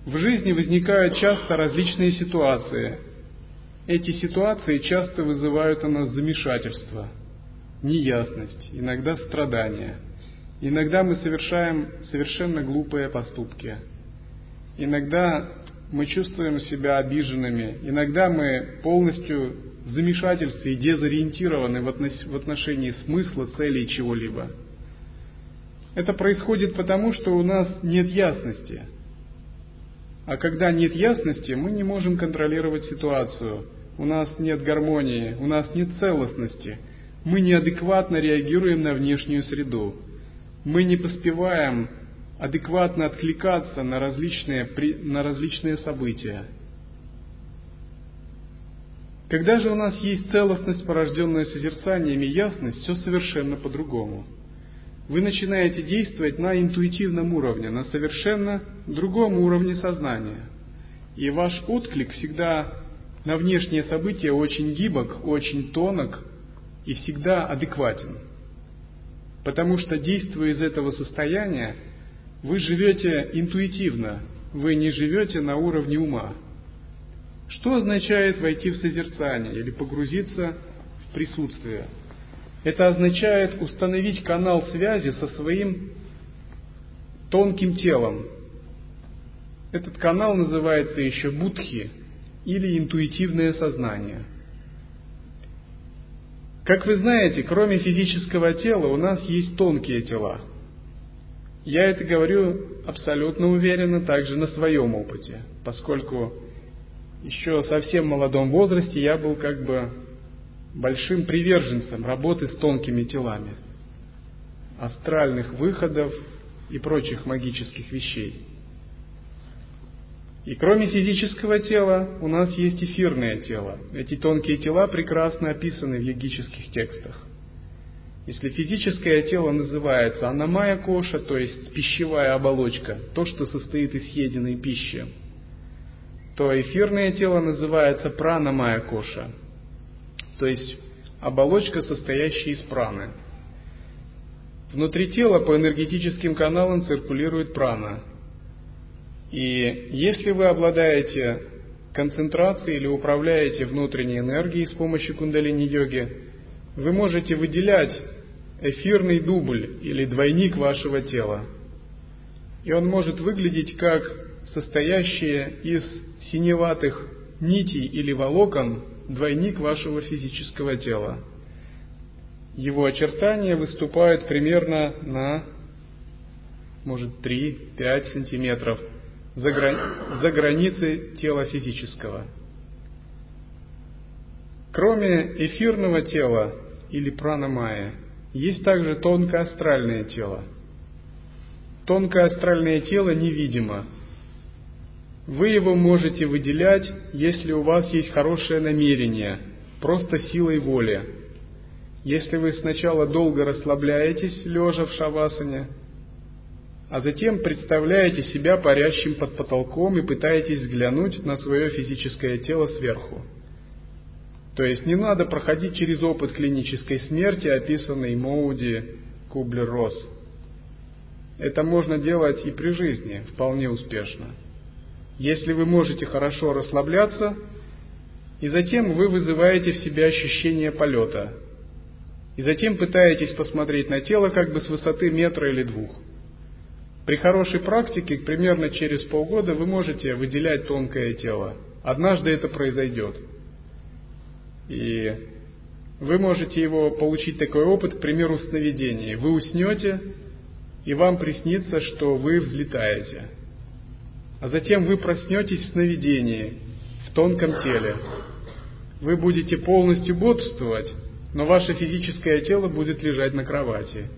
в жизни возникают часто различные ситуации. Эти ситуации часто вызывают у нас замешательство, неясность, иногда страдания – Иногда мы совершаем совершенно глупые поступки. Иногда мы чувствуем себя обиженными. Иногда мы полностью в замешательстве и дезориентированы в отношении смысла, целей чего-либо. Это происходит потому, что у нас нет ясности. А когда нет ясности, мы не можем контролировать ситуацию. У нас нет гармонии, у нас нет целостности. Мы неадекватно реагируем на внешнюю среду мы не поспеваем адекватно откликаться на различные, на различные события. Когда же у нас есть целостность, порожденная созерцанием и ясность, все совершенно по-другому. Вы начинаете действовать на интуитивном уровне, на совершенно другом уровне сознания. И ваш отклик всегда на внешние события очень гибок, очень тонок и всегда адекватен. Потому что, действуя из этого состояния, вы живете интуитивно, вы не живете на уровне ума. Что означает войти в созерцание или погрузиться в присутствие? Это означает установить канал связи со своим тонким телом. Этот канал называется еще будхи или интуитивное сознание – как вы знаете, кроме физического тела у нас есть тонкие тела. Я это говорю абсолютно уверенно также на своем опыте, поскольку еще совсем молодом возрасте я был как бы большим приверженцем работы с тонкими телами, астральных выходов и прочих магических вещей. И кроме физического тела у нас есть эфирное тело. Эти тонкие тела прекрасно описаны в йогических текстах. Если физическое тело называется анамая коша, то есть пищевая оболочка, то, что состоит из съеденной пищи, то эфирное тело называется пранамая коша, то есть оболочка, состоящая из праны. Внутри тела по энергетическим каналам циркулирует прана. И если вы обладаете концентрацией или управляете внутренней энергией с помощью кундалини-йоги, вы можете выделять эфирный дубль или двойник вашего тела. И он может выглядеть как состоящее из синеватых нитей или волокон двойник вашего физического тела. Его очертания выступают примерно на, может, 3-5 сантиметров за, грани... за границей тела физического. Кроме эфирного тела или пранамая, есть также тонкое астральное тело. Тонкое астральное тело невидимо, вы его можете выделять, если у вас есть хорошее намерение, просто силой воли. Если вы сначала долго расслабляетесь, лежа в шавасане, а затем представляете себя парящим под потолком и пытаетесь взглянуть на свое физическое тело сверху. То есть не надо проходить через опыт клинической смерти, описанный Моуди Кублер-Росс. Это можно делать и при жизни вполне успешно если вы можете хорошо расслабляться, и затем вы вызываете в себе ощущение полета, и затем пытаетесь посмотреть на тело как бы с высоты метра или двух. При хорошей практике, примерно через полгода, вы можете выделять тонкое тело. Однажды это произойдет. И вы можете его получить такой опыт, к примеру, в сновидении. Вы уснете, и вам приснится, что вы взлетаете – а затем вы проснетесь в сновидении, в тонком теле. Вы будете полностью бодрствовать, но ваше физическое тело будет лежать на кровати.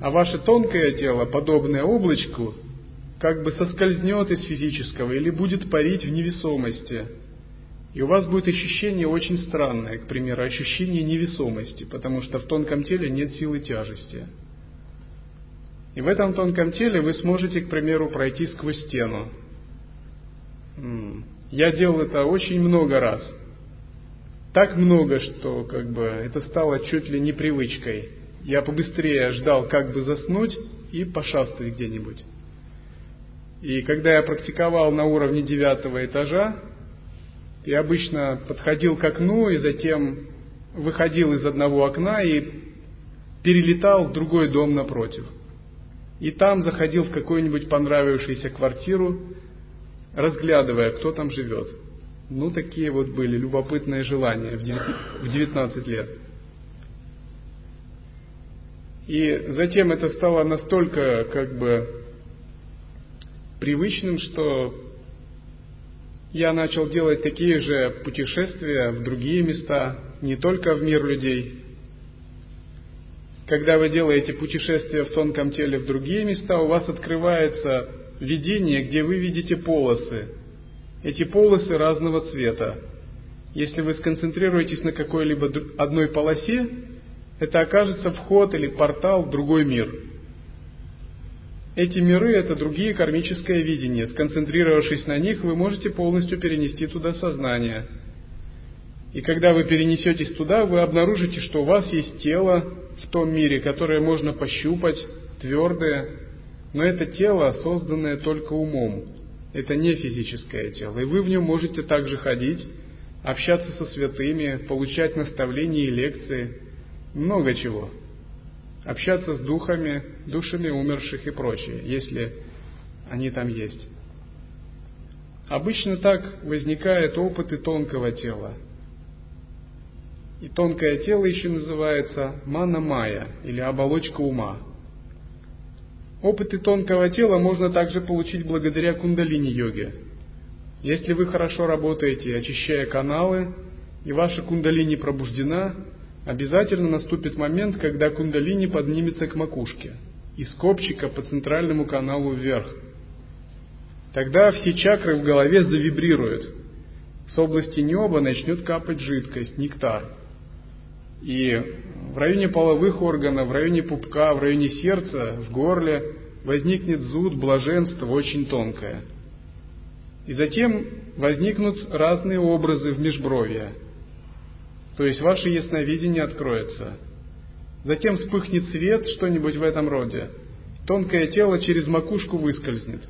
А ваше тонкое тело, подобное облачку, как бы соскользнет из физического или будет парить в невесомости. И у вас будет ощущение очень странное, к примеру, ощущение невесомости, потому что в тонком теле нет силы тяжести. И в этом тонком теле вы сможете, к примеру, пройти сквозь стену. Я делал это очень много раз. Так много, что как бы это стало чуть ли не привычкой. Я побыстрее ждал, как бы заснуть и пошастать где-нибудь. И когда я практиковал на уровне девятого этажа, я обычно подходил к окну и затем выходил из одного окна и перелетал в другой дом напротив – и там заходил в какую-нибудь понравившуюся квартиру, разглядывая, кто там живет. Ну, такие вот были любопытные желания в 19 лет. И затем это стало настолько как бы привычным, что я начал делать такие же путешествия в другие места, не только в мир людей, когда вы делаете путешествие в тонком теле в другие места, у вас открывается видение, где вы видите полосы. Эти полосы разного цвета. Если вы сконцентрируетесь на какой-либо одной полосе, это окажется вход или портал в другой мир. Эти миры – это другие кармическое видение. Сконцентрировавшись на них, вы можете полностью перенести туда сознание. И когда вы перенесетесь туда, вы обнаружите, что у вас есть тело, в том мире, которое можно пощупать, твердое, но это тело, созданное только умом. Это не физическое тело. И вы в нем можете также ходить, общаться со святыми, получать наставления и лекции, много чего. Общаться с духами, душами умерших и прочее, если они там есть. Обычно так возникают опыты тонкого тела, и тонкое тело еще называется мана-майя или оболочка ума. Опыты тонкого тела можно также получить благодаря кундалини-йоге. Если вы хорошо работаете, очищая каналы, и ваша кундалини пробуждена, обязательно наступит момент, когда кундалини поднимется к макушке, из копчика по центральному каналу вверх. тогда все чакры в голове завибрируют. С области неба начнет капать жидкость, нектар. И в районе половых органов, в районе пупка, в районе сердца, в горле возникнет зуд, блаженство очень тонкое. И затем возникнут разные образы в межбровье. То есть ваше ясновидение откроется. Затем вспыхнет свет, что-нибудь в этом роде. Тонкое тело через макушку выскользнет.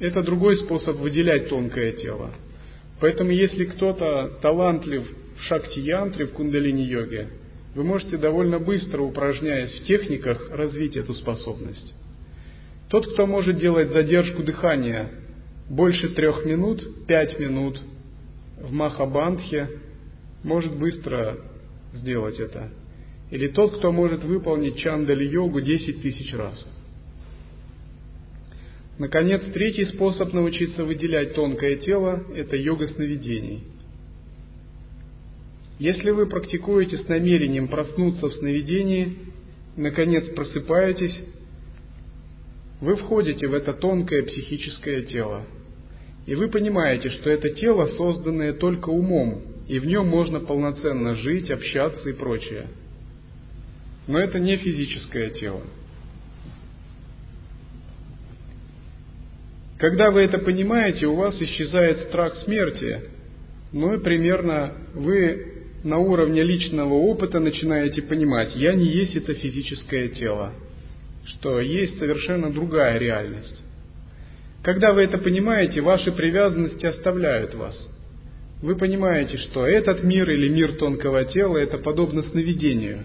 Это другой способ выделять тонкое тело. Поэтому если кто-то талантлив в шакти-янтре, в кундалини-йоге, вы можете довольно быстро, упражняясь в техниках, развить эту способность. Тот, кто может делать задержку дыхания больше трех минут, пять минут в Махабандхе, может быстро сделать это. Или тот, кто может выполнить чандали-йогу 10 тысяч раз. Наконец, третий способ научиться выделять тонкое тело – это йога сновидений. Если вы практикуете с намерением проснуться в сновидении, наконец просыпаетесь, вы входите в это тонкое психическое тело. И вы понимаете, что это тело, созданное только умом, и в нем можно полноценно жить, общаться и прочее. Но это не физическое тело. Когда вы это понимаете, у вас исчезает страх смерти, ну и примерно вы на уровне личного опыта начинаете понимать, я не есть это физическое тело, что есть совершенно другая реальность. Когда вы это понимаете, ваши привязанности оставляют вас. Вы понимаете, что этот мир или мир тонкого тела это подобно сновидению.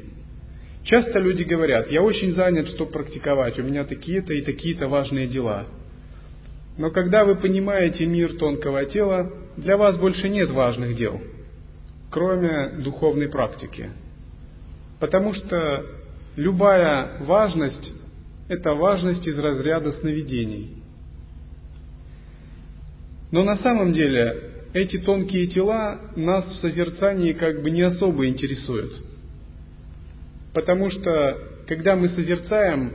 Часто люди говорят, я очень занят, чтобы практиковать, у меня такие-то и такие-то важные дела – но когда вы понимаете мир тонкого тела, для вас больше нет важных дел, кроме духовной практики. Потому что любая важность – это важность из разряда сновидений. Но на самом деле эти тонкие тела нас в созерцании как бы не особо интересуют. Потому что когда мы созерцаем,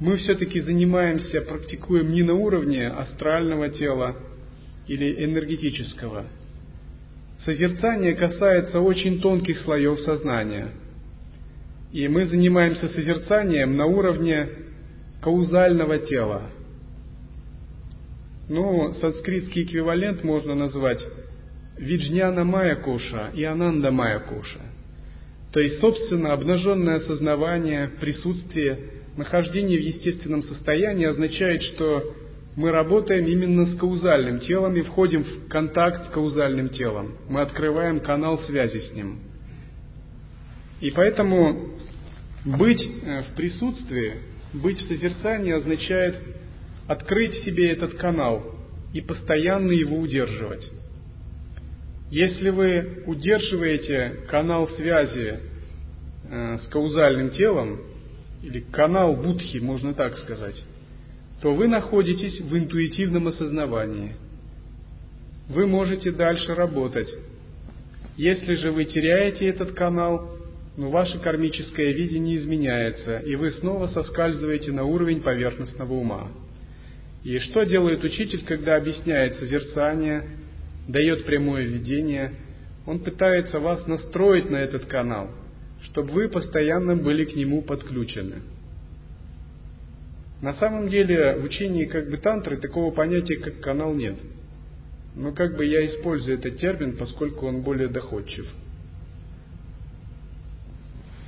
мы все-таки занимаемся, практикуем не на уровне астрального тела или энергетического. Созерцание касается очень тонких слоев сознания. И мы занимаемся созерцанием на уровне каузального тела. Ну, санскритский эквивалент можно назвать Виджняна Майя Коша и Ананда Майя Коша. То есть, собственно, обнаженное осознавание, присутствие нахождение в естественном состоянии означает, что мы работаем именно с каузальным телом и входим в контакт с каузальным телом. Мы открываем канал связи с ним. И поэтому быть э, в присутствии, быть в созерцании означает открыть себе этот канал и постоянно его удерживать. Если вы удерживаете канал связи э, с каузальным телом, или канал Будхи, можно так сказать, то вы находитесь в интуитивном осознавании. Вы можете дальше работать. Если же вы теряете этот канал, ну, ваше кармическое видение изменяется, и вы снова соскальзываете на уровень поверхностного ума. И что делает учитель, когда объясняет созерцание, дает прямое видение? Он пытается вас настроить на этот канал – чтобы вы постоянно были к нему подключены. На самом деле в учении как бы тантры такого понятия, как канал, нет. Но как бы я использую этот термин, поскольку он более доходчив.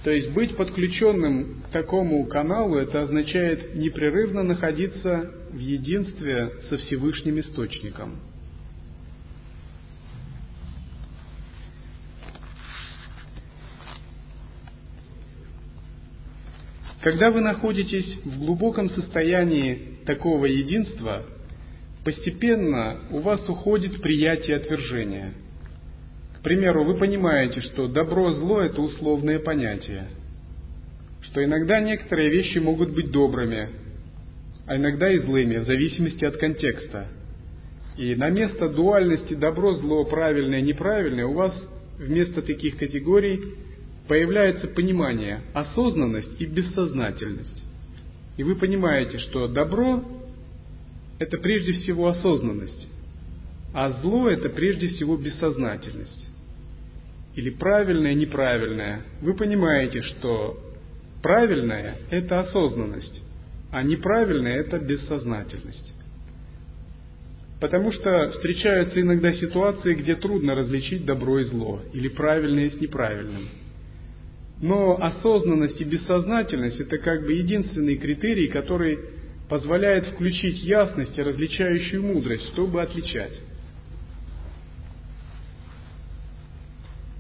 То есть быть подключенным к такому каналу, это означает непрерывно находиться в единстве со Всевышним Источником – Когда вы находитесь в глубоком состоянии такого единства, постепенно у вас уходит приятие отвержения. К примеру, вы понимаете, что добро-зло – это условное понятие, что иногда некоторые вещи могут быть добрыми, а иногда и злыми, в зависимости от контекста. И на место дуальности добро-зло, правильное, неправильное у вас вместо таких категорий появляется понимание, осознанность и бессознательность. И вы понимаете, что добро это прежде всего осознанность, а зло это прежде всего бессознательность. Или правильное, неправильное. Вы понимаете, что правильное – это осознанность, а неправильное – это бессознательность. Потому что встречаются иногда ситуации, где трудно различить добро и зло, или правильное с неправильным. Но осознанность и бессознательность – это как бы единственный критерий, который позволяет включить ясность и различающую мудрость, чтобы отличать.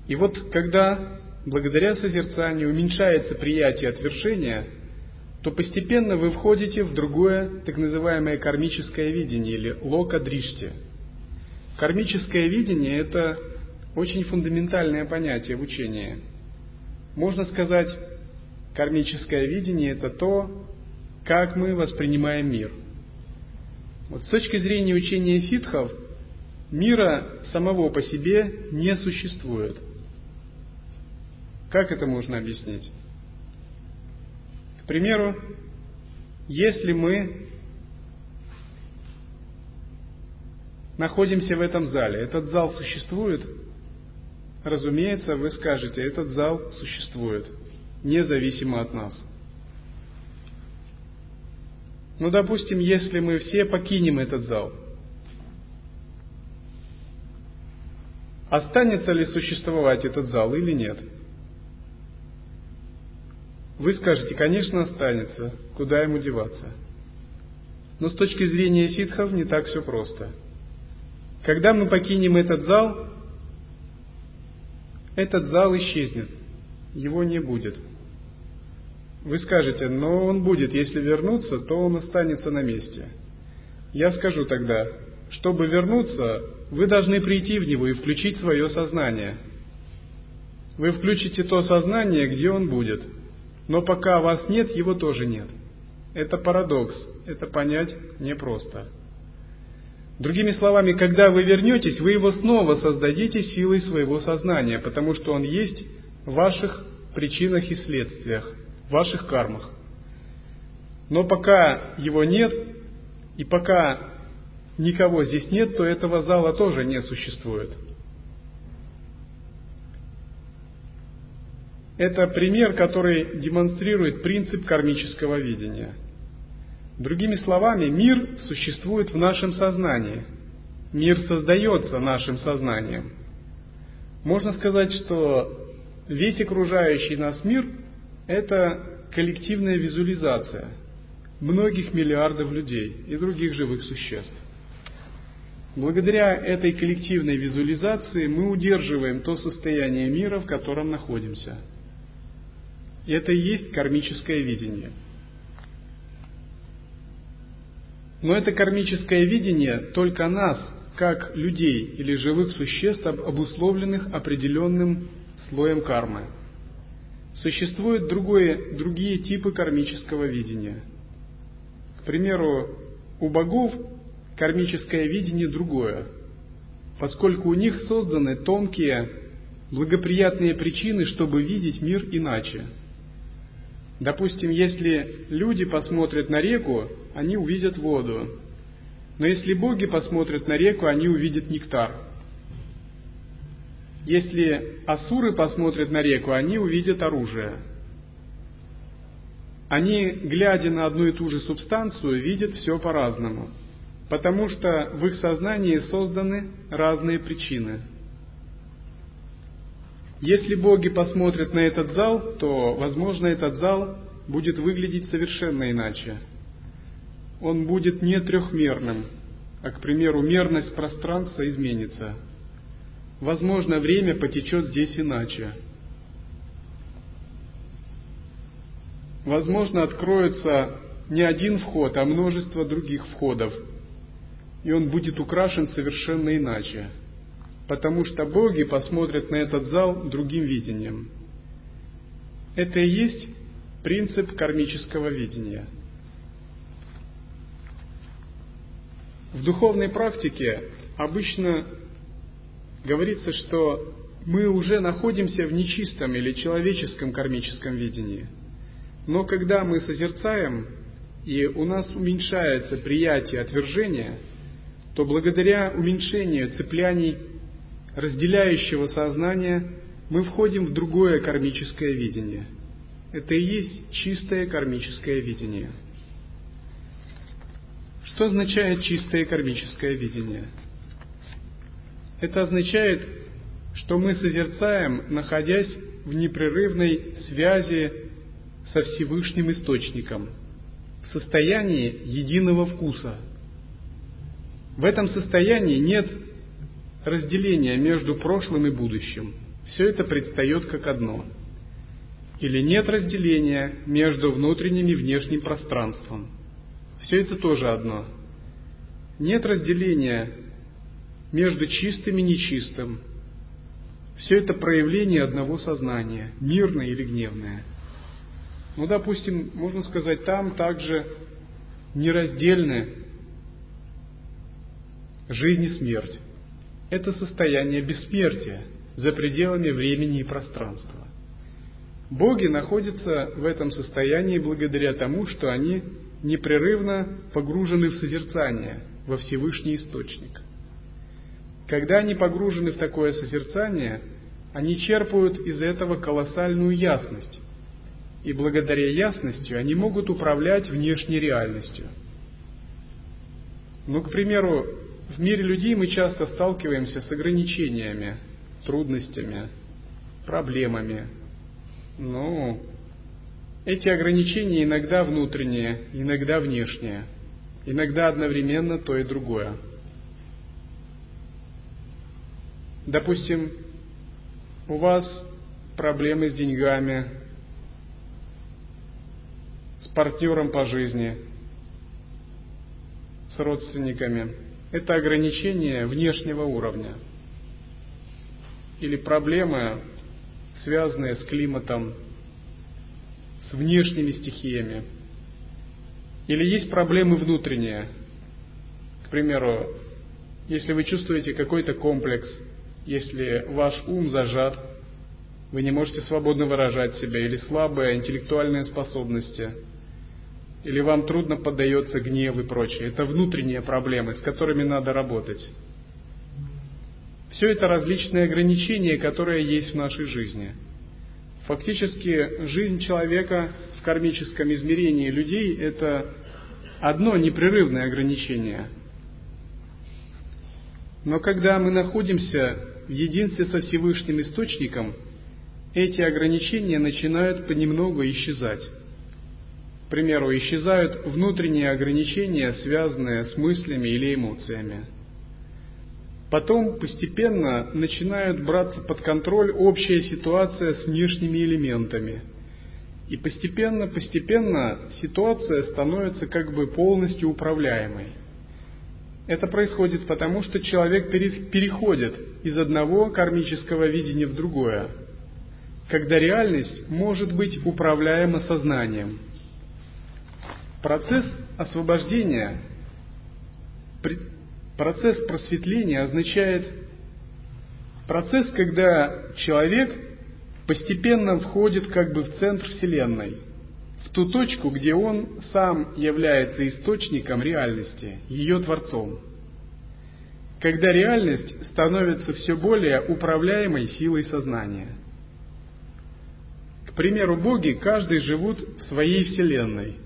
И вот когда благодаря созерцанию уменьшается приятие отвершения, то постепенно вы входите в другое, так называемое кармическое видение или лока-дришти. Кармическое видение – это очень фундаментальное понятие в учении. Можно сказать, кармическое видение – это то, как мы воспринимаем мир. Вот с точки зрения учения ситхов, мира самого по себе не существует. Как это можно объяснить? Примеру, если мы находимся в этом зале, этот зал существует, разумеется, вы скажете, этот зал существует, независимо от нас – ну, допустим, если мы все покинем этот зал, останется ли существовать этот зал или нет? Вы скажете, конечно, останется. Куда ему деваться? Но с точки зрения ситхов не так все просто. Когда мы покинем этот зал, этот зал исчезнет. Его не будет. Вы скажете, но он будет, если вернуться, то он останется на месте. Я скажу тогда, чтобы вернуться, вы должны прийти в него и включить свое сознание. Вы включите то сознание, где он будет. Но пока вас нет, его тоже нет. Это парадокс, это понять непросто. Другими словами, когда вы вернетесь, вы его снова создадите силой своего сознания, потому что он есть в ваших причинах и следствиях в ваших кармах. Но пока его нет, и пока никого здесь нет, то этого зала тоже не существует. Это пример, который демонстрирует принцип кармического видения. Другими словами, мир существует в нашем сознании. Мир создается нашим сознанием. Можно сказать, что весь окружающий нас мир это коллективная визуализация многих миллиардов людей и других живых существ. Благодаря этой коллективной визуализации мы удерживаем то состояние мира, в котором находимся. И это и есть кармическое видение. Но это кармическое видение только нас, как людей или живых существ, обусловленных определенным слоем кармы – Существуют другое, другие типы кармического видения. К примеру, у богов кармическое видение другое, поскольку у них созданы тонкие, благоприятные причины, чтобы видеть мир иначе. Допустим, если люди посмотрят на реку, они увидят воду. Но если боги посмотрят на реку, они увидят нектар – если асуры посмотрят на реку, они увидят оружие. Они, глядя на одну и ту же субстанцию, видят все по-разному, потому что в их сознании созданы разные причины. Если боги посмотрят на этот зал, то, возможно, этот зал будет выглядеть совершенно иначе. Он будет не трехмерным, а, к примеру, мерность пространства изменится – возможно, время потечет здесь иначе. Возможно, откроется не один вход, а множество других входов, и он будет украшен совершенно иначе, потому что боги посмотрят на этот зал другим видением. Это и есть принцип кармического видения. В духовной практике обычно говорится, что мы уже находимся в нечистом или человеческом кармическом видении. Но когда мы созерцаем, и у нас уменьшается приятие отвержения, то благодаря уменьшению цепляний разделяющего сознания мы входим в другое кармическое видение. Это и есть чистое кармическое видение. Что означает чистое кармическое видение? Это означает, что мы созерцаем, находясь в непрерывной связи со Всевышним Источником, в состоянии единого вкуса. В этом состоянии нет разделения между прошлым и будущим. Все это предстает как одно. Или нет разделения между внутренним и внешним пространством. Все это тоже одно. Нет разделения между чистым и нечистым. Все это проявление одного сознания, мирное или гневное. Ну, допустим, можно сказать, там также нераздельны жизнь и смерть. Это состояние бессмертия за пределами времени и пространства. Боги находятся в этом состоянии благодаря тому, что они непрерывно погружены в созерцание, во Всевышний Источник – когда они погружены в такое созерцание, они черпают из этого колоссальную ясность. И благодаря ясности они могут управлять внешней реальностью. Ну, к примеру, в мире людей мы часто сталкиваемся с ограничениями, трудностями, проблемами. Ну, эти ограничения иногда внутренние, иногда внешние, иногда одновременно то и другое. Допустим, у вас проблемы с деньгами, с партнером по жизни, с родственниками. Это ограничение внешнего уровня. Или проблемы, связанные с климатом, с внешними стихиями. Или есть проблемы внутренние. К примеру, если вы чувствуете какой-то комплекс – если ваш ум зажат, вы не можете свободно выражать себя, или слабые интеллектуальные способности, или вам трудно поддается гнев и прочее. Это внутренние проблемы, с которыми надо работать. Все это различные ограничения, которые есть в нашей жизни. Фактически жизнь человека в кармическом измерении людей – это одно непрерывное ограничение. Но когда мы находимся в единстве со Всевышним Источником, эти ограничения начинают понемногу исчезать. К примеру, исчезают внутренние ограничения, связанные с мыслями или эмоциями. Потом постепенно начинают браться под контроль общая ситуация с внешними элементами. И постепенно-постепенно ситуация становится как бы полностью управляемой. Это происходит потому, что человек переходит из одного кармического видения в другое, когда реальность может быть управляема сознанием. Процесс освобождения, процесс просветления означает процесс, когда человек постепенно входит как бы в центр Вселенной, в ту точку, где он сам является источником реальности, ее творцом – когда реальность становится все более управляемой силой сознания. К примеру, боги каждый живут в своей вселенной.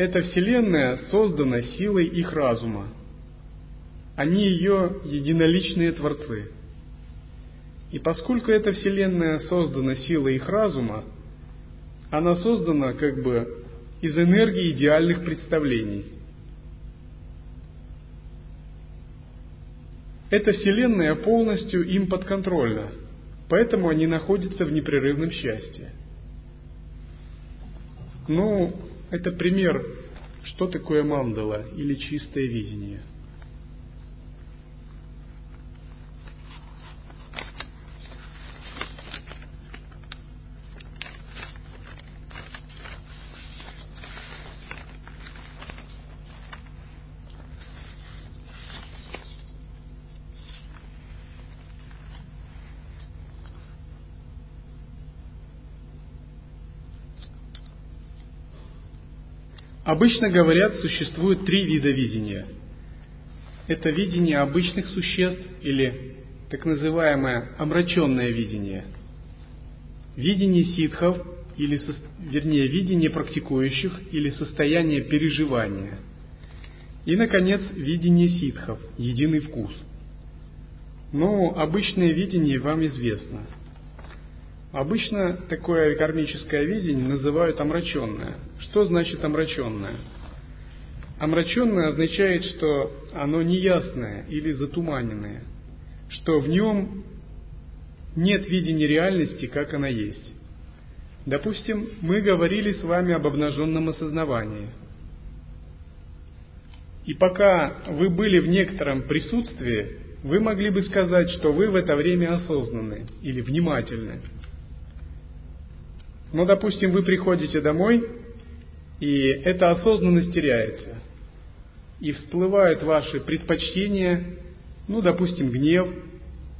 Эта вселенная создана силой их разума. Они ее единоличные творцы. И поскольку эта вселенная создана силой их разума, она создана как бы из энергии идеальных представлений – Эта Вселенная полностью им подконтрольна, поэтому они находятся в непрерывном счастье. Ну, это пример, что такое мандала или чистое видение – Обычно говорят, существует три вида видения. Это видение обычных существ или так называемое омраченное видение. Видение ситхов, или, вернее, видение практикующих или состояние переживания. И, наконец, видение ситхов, единый вкус. Но обычное видение вам известно. Обычно такое кармическое видение называют омраченное. Что значит омраченное? Омраченное означает, что оно неясное или затуманенное, что в нем нет видения реальности, как она есть. Допустим, мы говорили с вами об обнаженном осознавании. И пока вы были в некотором присутствии, вы могли бы сказать, что вы в это время осознанны или внимательны. Но, допустим, вы приходите домой, и эта осознанность теряется. И всплывают ваши предпочтения, ну, допустим, гнев,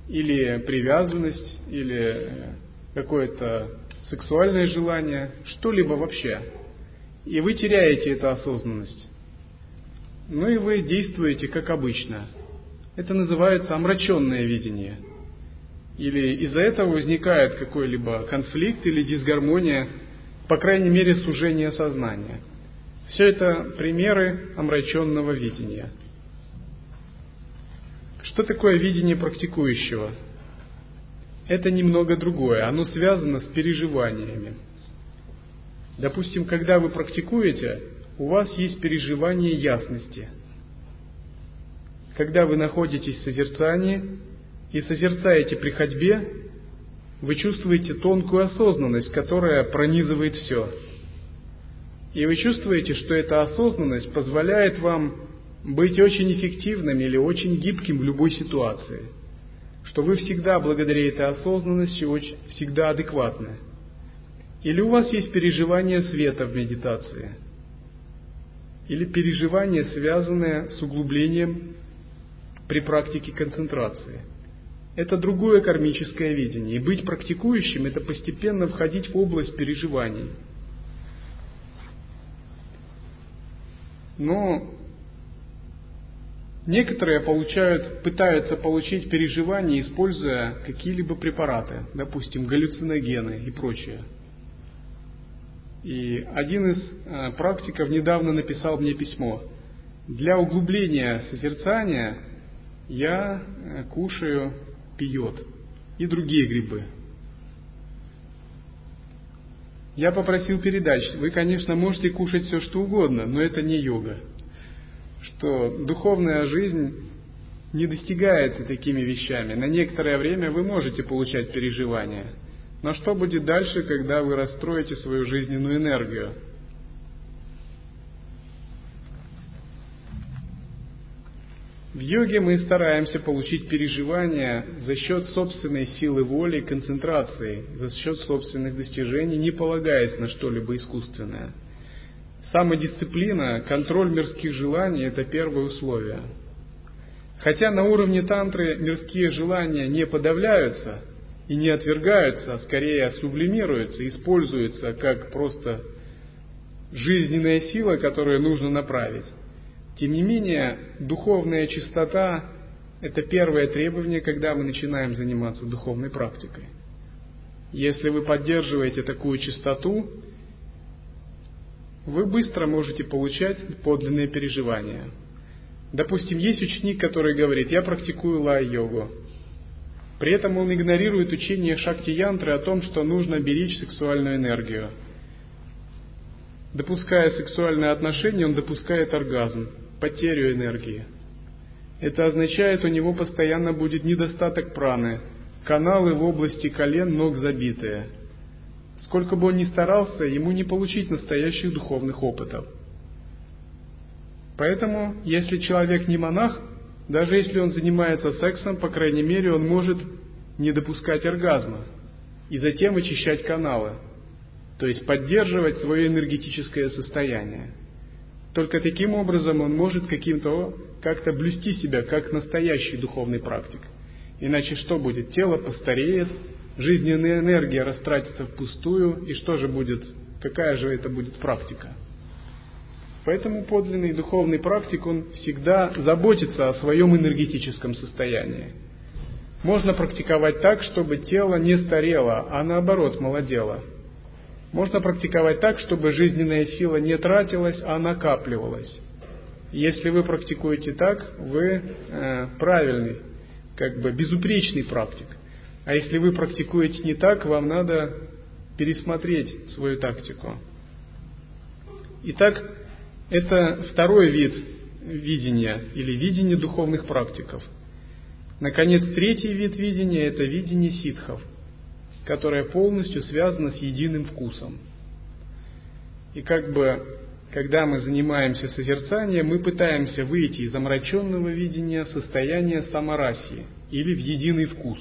или привязанность, или какое-то сексуальное желание, что-либо вообще. И вы теряете эту осознанность. Ну и вы действуете как обычно. Это называется омраченное видение – или из-за этого возникает какой-либо конфликт или дисгармония, по крайней мере, сужение сознания. Все это примеры омраченного видения. Что такое видение практикующего? Это немного другое, оно связано с переживаниями. Допустим, когда вы практикуете, у вас есть переживание ясности. Когда вы находитесь в созерцании, и созерцаете при ходьбе, вы чувствуете тонкую осознанность, которая пронизывает все. И вы чувствуете, что эта осознанность позволяет вам быть очень эффективным или очень гибким в любой ситуации. Что вы всегда благодаря этой осознанности очень, всегда адекватны. Или у вас есть переживание света в медитации. Или переживание, связанное с углублением при практике концентрации – это другое кармическое видение. И быть практикующим – это постепенно входить в область переживаний. Но некоторые получают, пытаются получить переживания, используя какие-либо препараты, допустим, галлюциногены и прочее. И один из э, практиков недавно написал мне письмо. Для углубления созерцания я э, кушаю пьет, и другие грибы. Я попросил передач, вы, конечно, можете кушать все, что угодно, но это не йога. Что духовная жизнь не достигается такими вещами. На некоторое время вы можете получать переживания. Но что будет дальше, когда вы расстроите свою жизненную энергию? В йоге мы стараемся получить переживания за счет собственной силы воли и концентрации, за счет собственных достижений, не полагаясь на что-либо искусственное. Самодисциплина, контроль мирских желаний – это первое условие. Хотя на уровне тантры мирские желания не подавляются и не отвергаются, а скорее сублимируются, используются как просто жизненная сила, которую нужно направить. Тем не менее, духовная чистота – это первое требование, когда мы начинаем заниматься духовной практикой. Если вы поддерживаете такую чистоту, вы быстро можете получать подлинные переживания. Допустим, есть ученик, который говорит, я практикую лай-йогу. При этом он игнорирует учение Шакти-янтры о том, что нужно беречь сексуальную энергию. Допуская сексуальные отношения, он допускает оргазм потерю энергии. Это означает, у него постоянно будет недостаток праны, каналы в области колен ног забитые. Сколько бы он ни старался, ему не получить настоящих духовных опытов. Поэтому, если человек не монах, даже если он занимается сексом, по крайней мере, он может не допускать оргазма и затем очищать каналы, то есть поддерживать свое энергетическое состояние. Только таким образом он может каким-то как-то блюсти себя, как настоящий духовный практик. Иначе что будет? Тело постареет, жизненная энергия растратится впустую, и что же будет? Какая же это будет практика? Поэтому подлинный духовный практик, он всегда заботится о своем энергетическом состоянии. Можно практиковать так, чтобы тело не старело, а наоборот молодело. Можно практиковать так, чтобы жизненная сила не тратилась, а накапливалась. Если вы практикуете так, вы э, правильный, как бы безупречный практик. А если вы практикуете не так, вам надо пересмотреть свою тактику. Итак, это второй вид видения или видение духовных практиков. Наконец, третий вид видения – это видение ситхов, которое полностью связано с единым вкусом. И как бы, когда мы занимаемся созерцанием, мы пытаемся выйти из омраченного видения в состояние саморасии или в единый вкус.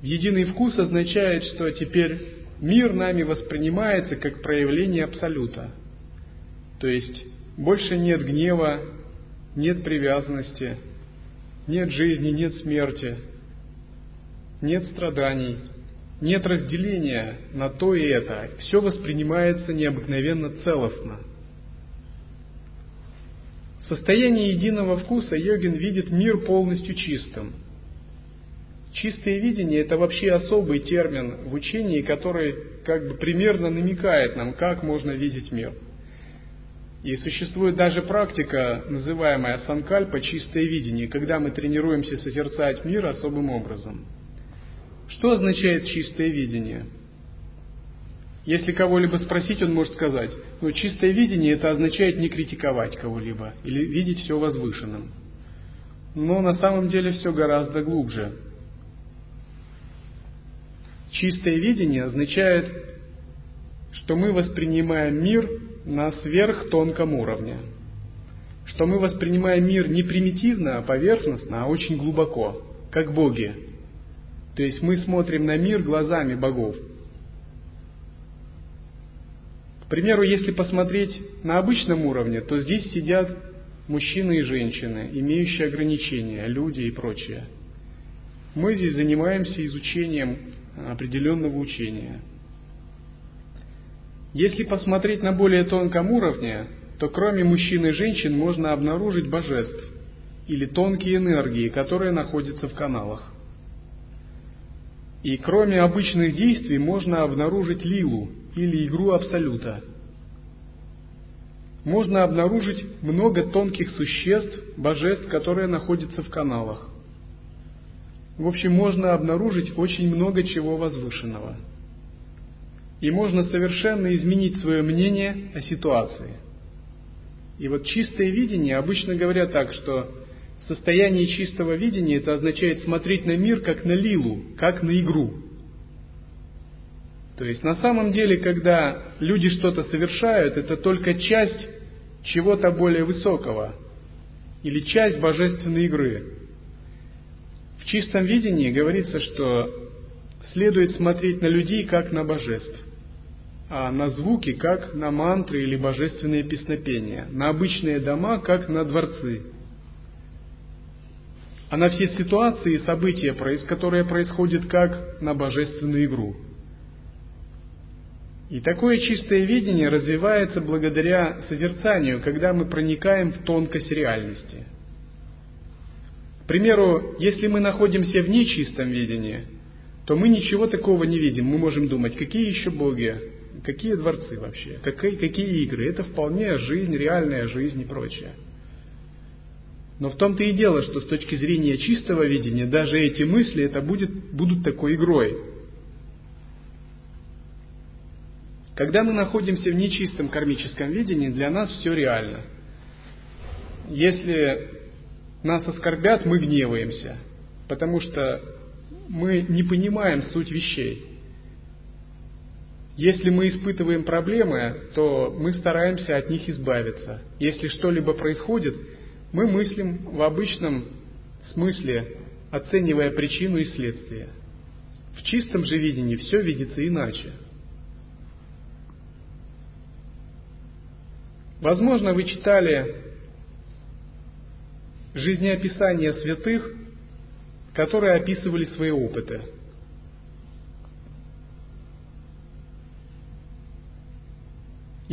В единый вкус означает, что теперь мир нами воспринимается как проявление Абсолюта – то есть больше нет гнева, нет привязанности, нет жизни, нет смерти, нет страданий, нет разделения на то и это. Все воспринимается необыкновенно целостно. В состоянии единого вкуса йогин видит мир полностью чистым. Чистое видение – это вообще особый термин в учении, который как бы примерно намекает нам, как можно видеть мир – и существует даже практика, называемая санкальпа, чистое видение, когда мы тренируемся созерцать мир особым образом. Что означает чистое видение? Если кого-либо спросить, он может сказать, ну, чистое видение это означает не критиковать кого-либо или видеть все возвышенным. Но на самом деле все гораздо глубже. Чистое видение означает, что мы воспринимаем мир на сверхтонком уровне. Что мы воспринимаем мир не примитивно, а поверхностно, а очень глубоко, как боги. То есть мы смотрим на мир глазами богов. К примеру, если посмотреть на обычном уровне, то здесь сидят мужчины и женщины, имеющие ограничения, люди и прочее. Мы здесь занимаемся изучением определенного учения – если посмотреть на более тонком уровне, то кроме мужчин и женщин можно обнаружить божеств или тонкие энергии, которые находятся в каналах. И кроме обычных действий можно обнаружить лилу или игру Абсолюта. Можно обнаружить много тонких существ, божеств, которые находятся в каналах. В общем, можно обнаружить очень много чего возвышенного – и можно совершенно изменить свое мнение о ситуации. И вот чистое видение обычно говорят так, что состояние чистого видения это означает смотреть на мир как на лилу, как на игру. То есть на самом деле, когда люди что-то совершают, это только часть чего-то более высокого или часть божественной игры. В чистом видении говорится, что следует смотреть на людей как на божеств а на звуки, как на мантры или божественные песнопения, на обычные дома, как на дворцы, а на все ситуации и события, которые происходят как на божественную игру. И такое чистое видение развивается благодаря созерцанию, когда мы проникаем в тонкость реальности. К примеру, если мы находимся в нечистом видении, то мы ничего такого не видим. Мы можем думать, какие еще боги, Какие дворцы вообще? Какие, какие игры? Это вполне жизнь, реальная жизнь и прочее. Но в том-то и дело, что с точки зрения чистого видения, даже эти мысли это будет, будут такой игрой. Когда мы находимся в нечистом кармическом видении, для нас все реально. Если нас оскорбят, мы гневаемся, потому что мы не понимаем суть вещей. Если мы испытываем проблемы, то мы стараемся от них избавиться. Если что-либо происходит, мы мыслим в обычном смысле, оценивая причину и следствие. В чистом же видении все видится иначе. Возможно, вы читали жизнеописания святых, которые описывали свои опыты –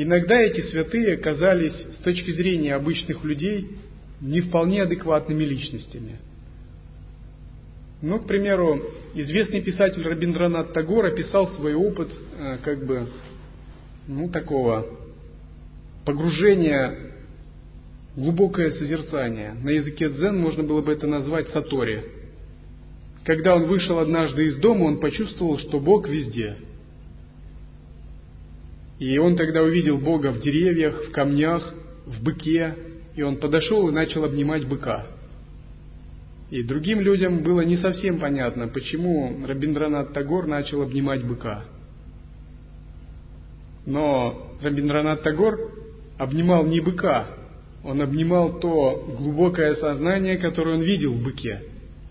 иногда эти святые казались с точки зрения обычных людей не вполне адекватными личностями. Ну, к примеру, известный писатель Рабиндранат Тагор описал свой опыт э, как бы, ну, такого погружения глубокое созерцание. На языке дзен можно было бы это назвать сатори. Когда он вышел однажды из дома, он почувствовал, что Бог везде. И он тогда увидел Бога в деревьях, в камнях, в быке, и он подошел и начал обнимать быка. И другим людям было не совсем понятно, почему Рабиндранат Тагор начал обнимать быка. Но Рабиндранат Тагор обнимал не быка, он обнимал то глубокое сознание, которое он видел в быке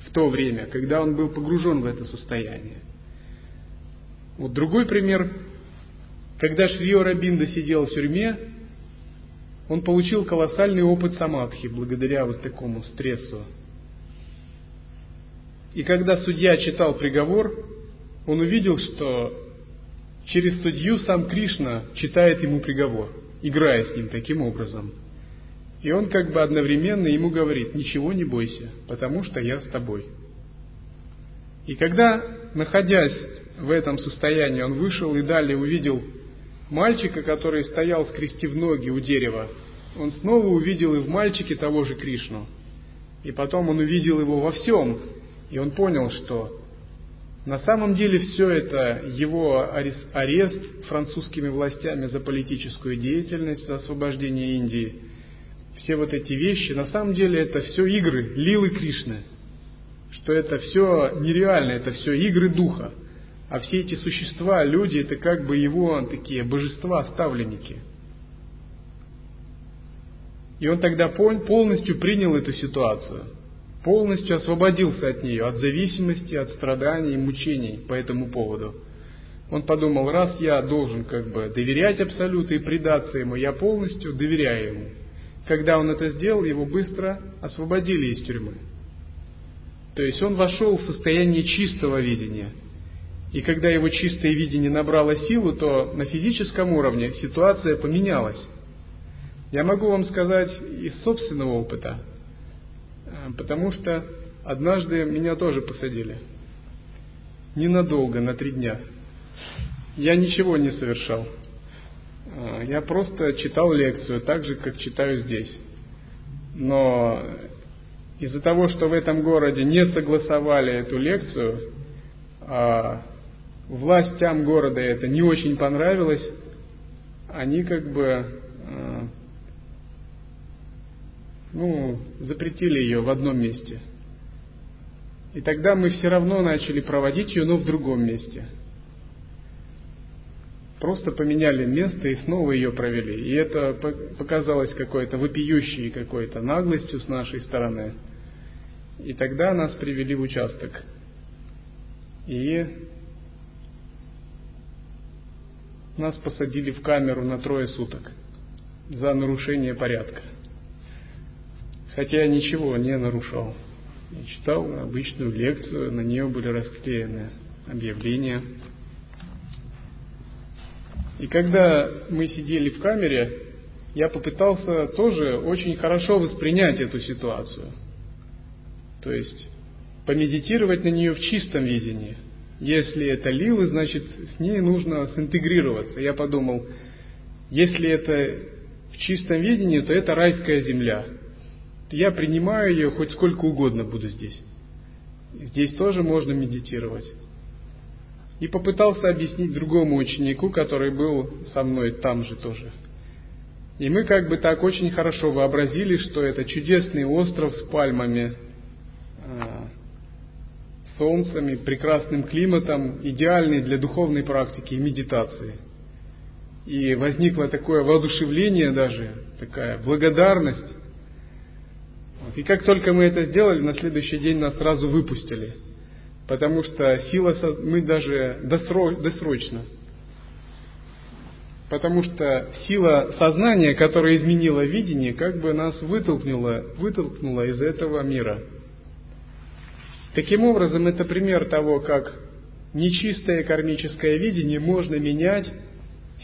в то время, когда он был погружен в это состояние. Вот другой пример. Когда Шрио Рабинда сидел в тюрьме, он получил колоссальный опыт самадхи благодаря вот такому стрессу. И когда судья читал приговор, он увидел, что через судью сам Кришна читает ему приговор, играя с ним таким образом – и он как бы одновременно ему говорит, ничего не бойся, потому что я с тобой. И когда, находясь в этом состоянии, он вышел и далее увидел мальчика, который стоял скрестив ноги у дерева, он снова увидел и в мальчике того же Кришну. И потом он увидел его во всем, и он понял, что на самом деле все это его арест французскими властями за политическую деятельность, за освобождение Индии – все вот эти вещи, на самом деле это все игры Лилы Кришны, что это все нереально, это все игры духа. А все эти существа, люди, это как бы его такие божества, ставленники. И он тогда полностью принял эту ситуацию, полностью освободился от нее, от зависимости, от страданий и мучений по этому поводу. Он подумал, раз я должен как бы доверять Абсолюту и предаться Ему, я полностью доверяю Ему. Когда он это сделал, его быстро освободили из тюрьмы. То есть он вошел в состояние чистого видения. И когда его чистое видение набрало силу, то на физическом уровне ситуация поменялась. Я могу вам сказать из собственного опыта, э, потому что однажды меня тоже посадили. Ненадолго, на три дня. Я ничего не совершал. А, я просто читал лекцию, так же, как читаю здесь. Но из-за того, что в этом городе не согласовали эту лекцию, а властям города это не очень понравилось, они как бы а, ну, запретили ее в одном месте. И тогда мы все равно начали проводить ее, но в другом месте – Просто поменяли место и снова ее провели. И это показалось какой-то вопиющей какой-то наглостью с нашей стороны. И тогда нас привели в участок. И нас посадили в камеру на трое суток за нарушение порядка. Хотя я ничего не нарушал. Я читал обычную лекцию, на нее были расклеены объявления – и когда мы сидели в камере, я попытался тоже очень хорошо воспринять эту ситуацию. То есть помедитировать на нее в чистом видении. Если это лилы, значит с ней нужно синтегрироваться. Я подумал, если это в чистом видении, то это райская земля. Я принимаю ее, хоть сколько угодно буду здесь. Здесь тоже можно медитировать и попытался объяснить другому ученику, который был со мной там же тоже. И мы как бы так очень хорошо вообразили, что это чудесный остров с пальмами, солнцами, прекрасным климатом, идеальный для духовной практики и медитации. И возникло такое воодушевление даже, такая благодарность. И как только мы это сделали, на следующий день нас сразу выпустили – потому что сила, мы даже досрочно, потому что сила сознания, которая изменила видение, как бы нас вытолкнула, вытолкнула из этого мира. Таким образом, это пример того, как нечистое кармическое видение можно менять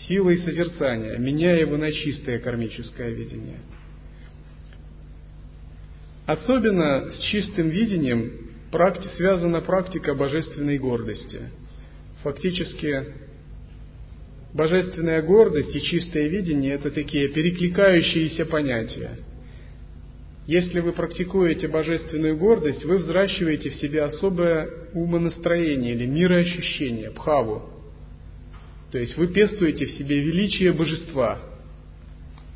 силой созерцания, меняя его на чистое кармическое видение. Особенно с чистым видением практи, связана практика божественной гордости. Фактически, божественная гордость и чистое видение – это такие перекликающиеся понятия. Если вы практикуете божественную гордость, вы взращиваете в себе особое умонастроение или мироощущение, бхаву. То есть вы пестуете в себе величие божества.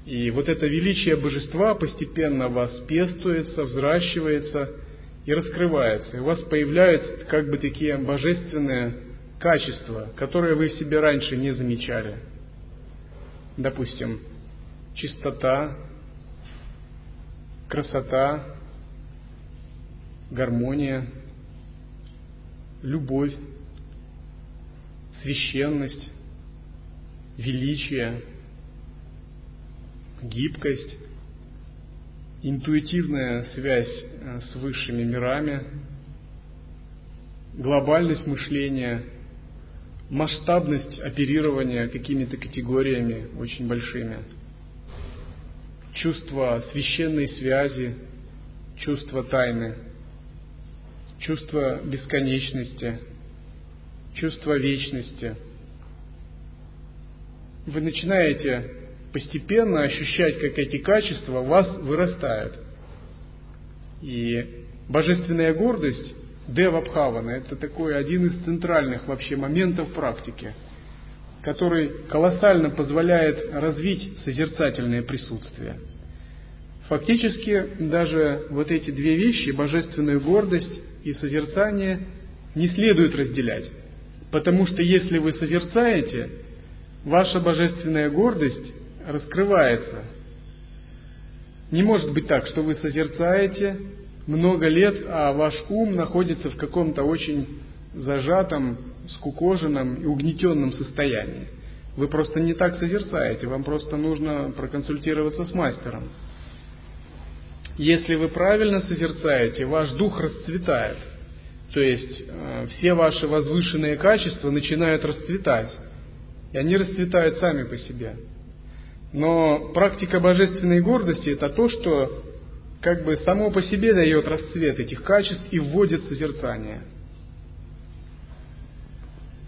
И вот это величие божества постепенно в вас пестуется, взращивается и раскрывается. И у вас появляются как бы такие божественные качества, которые вы в себе раньше не замечали. Допустим, чистота, красота, гармония, любовь, священность, величие, гибкость, интуитивная связь э, с высшими мирами, глобальность мышления, масштабность оперирования какими-то категориями очень большими, чувство священной связи, чувство тайны, чувство бесконечности, чувство вечности. Вы начинаете постепенно ощущать, как эти качества у вас вырастают. И божественная гордость Дева Бхавана – это такой один из центральных вообще моментов практики, который колоссально позволяет развить созерцательное присутствие. Фактически даже вот эти две вещи, божественную гордость и созерцание, не следует разделять. Потому что если вы созерцаете, ваша божественная гордость раскрывается. Не может быть так, что вы созерцаете много лет, а ваш ум находится в каком-то очень зажатом, скукоженном и угнетенном состоянии. Вы просто не так созерцаете, вам просто нужно проконсультироваться с мастером. Если вы правильно созерцаете, ваш дух расцветает. То есть э, все ваши возвышенные качества начинают расцветать. И они расцветают сами по себе. Но практика божественной гордости – это то, что как бы само по себе дает расцвет этих качеств и вводит созерцание.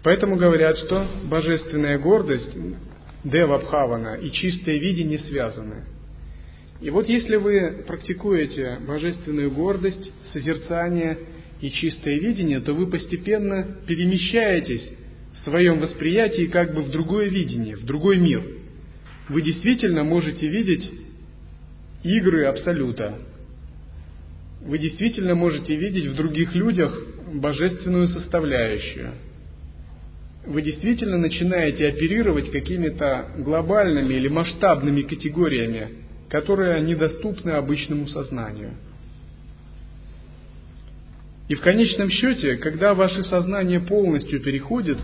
Поэтому говорят, что божественная гордость, Дева Бхавана и чистое видение связаны. И вот если вы практикуете божественную гордость, созерцание и чистое видение, то вы постепенно перемещаетесь в своем восприятии как бы в другое видение, в другой мир – вы действительно можете видеть игры Абсолюта. Вы действительно можете видеть в других людях божественную составляющую. Вы действительно начинаете оперировать какими-то глобальными или масштабными категориями, которые недоступны обычному сознанию. И в конечном счете, когда ваше сознание полностью переходит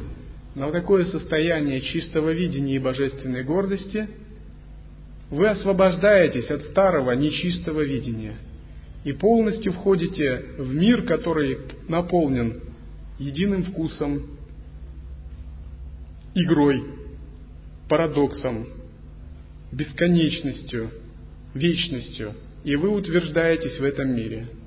на такое состояние чистого видения и божественной гордости, вы освобождаетесь от старого нечистого видения и полностью входите в мир, который наполнен единым вкусом, игрой, парадоксом, бесконечностью, вечностью, и вы утверждаетесь в этом мире –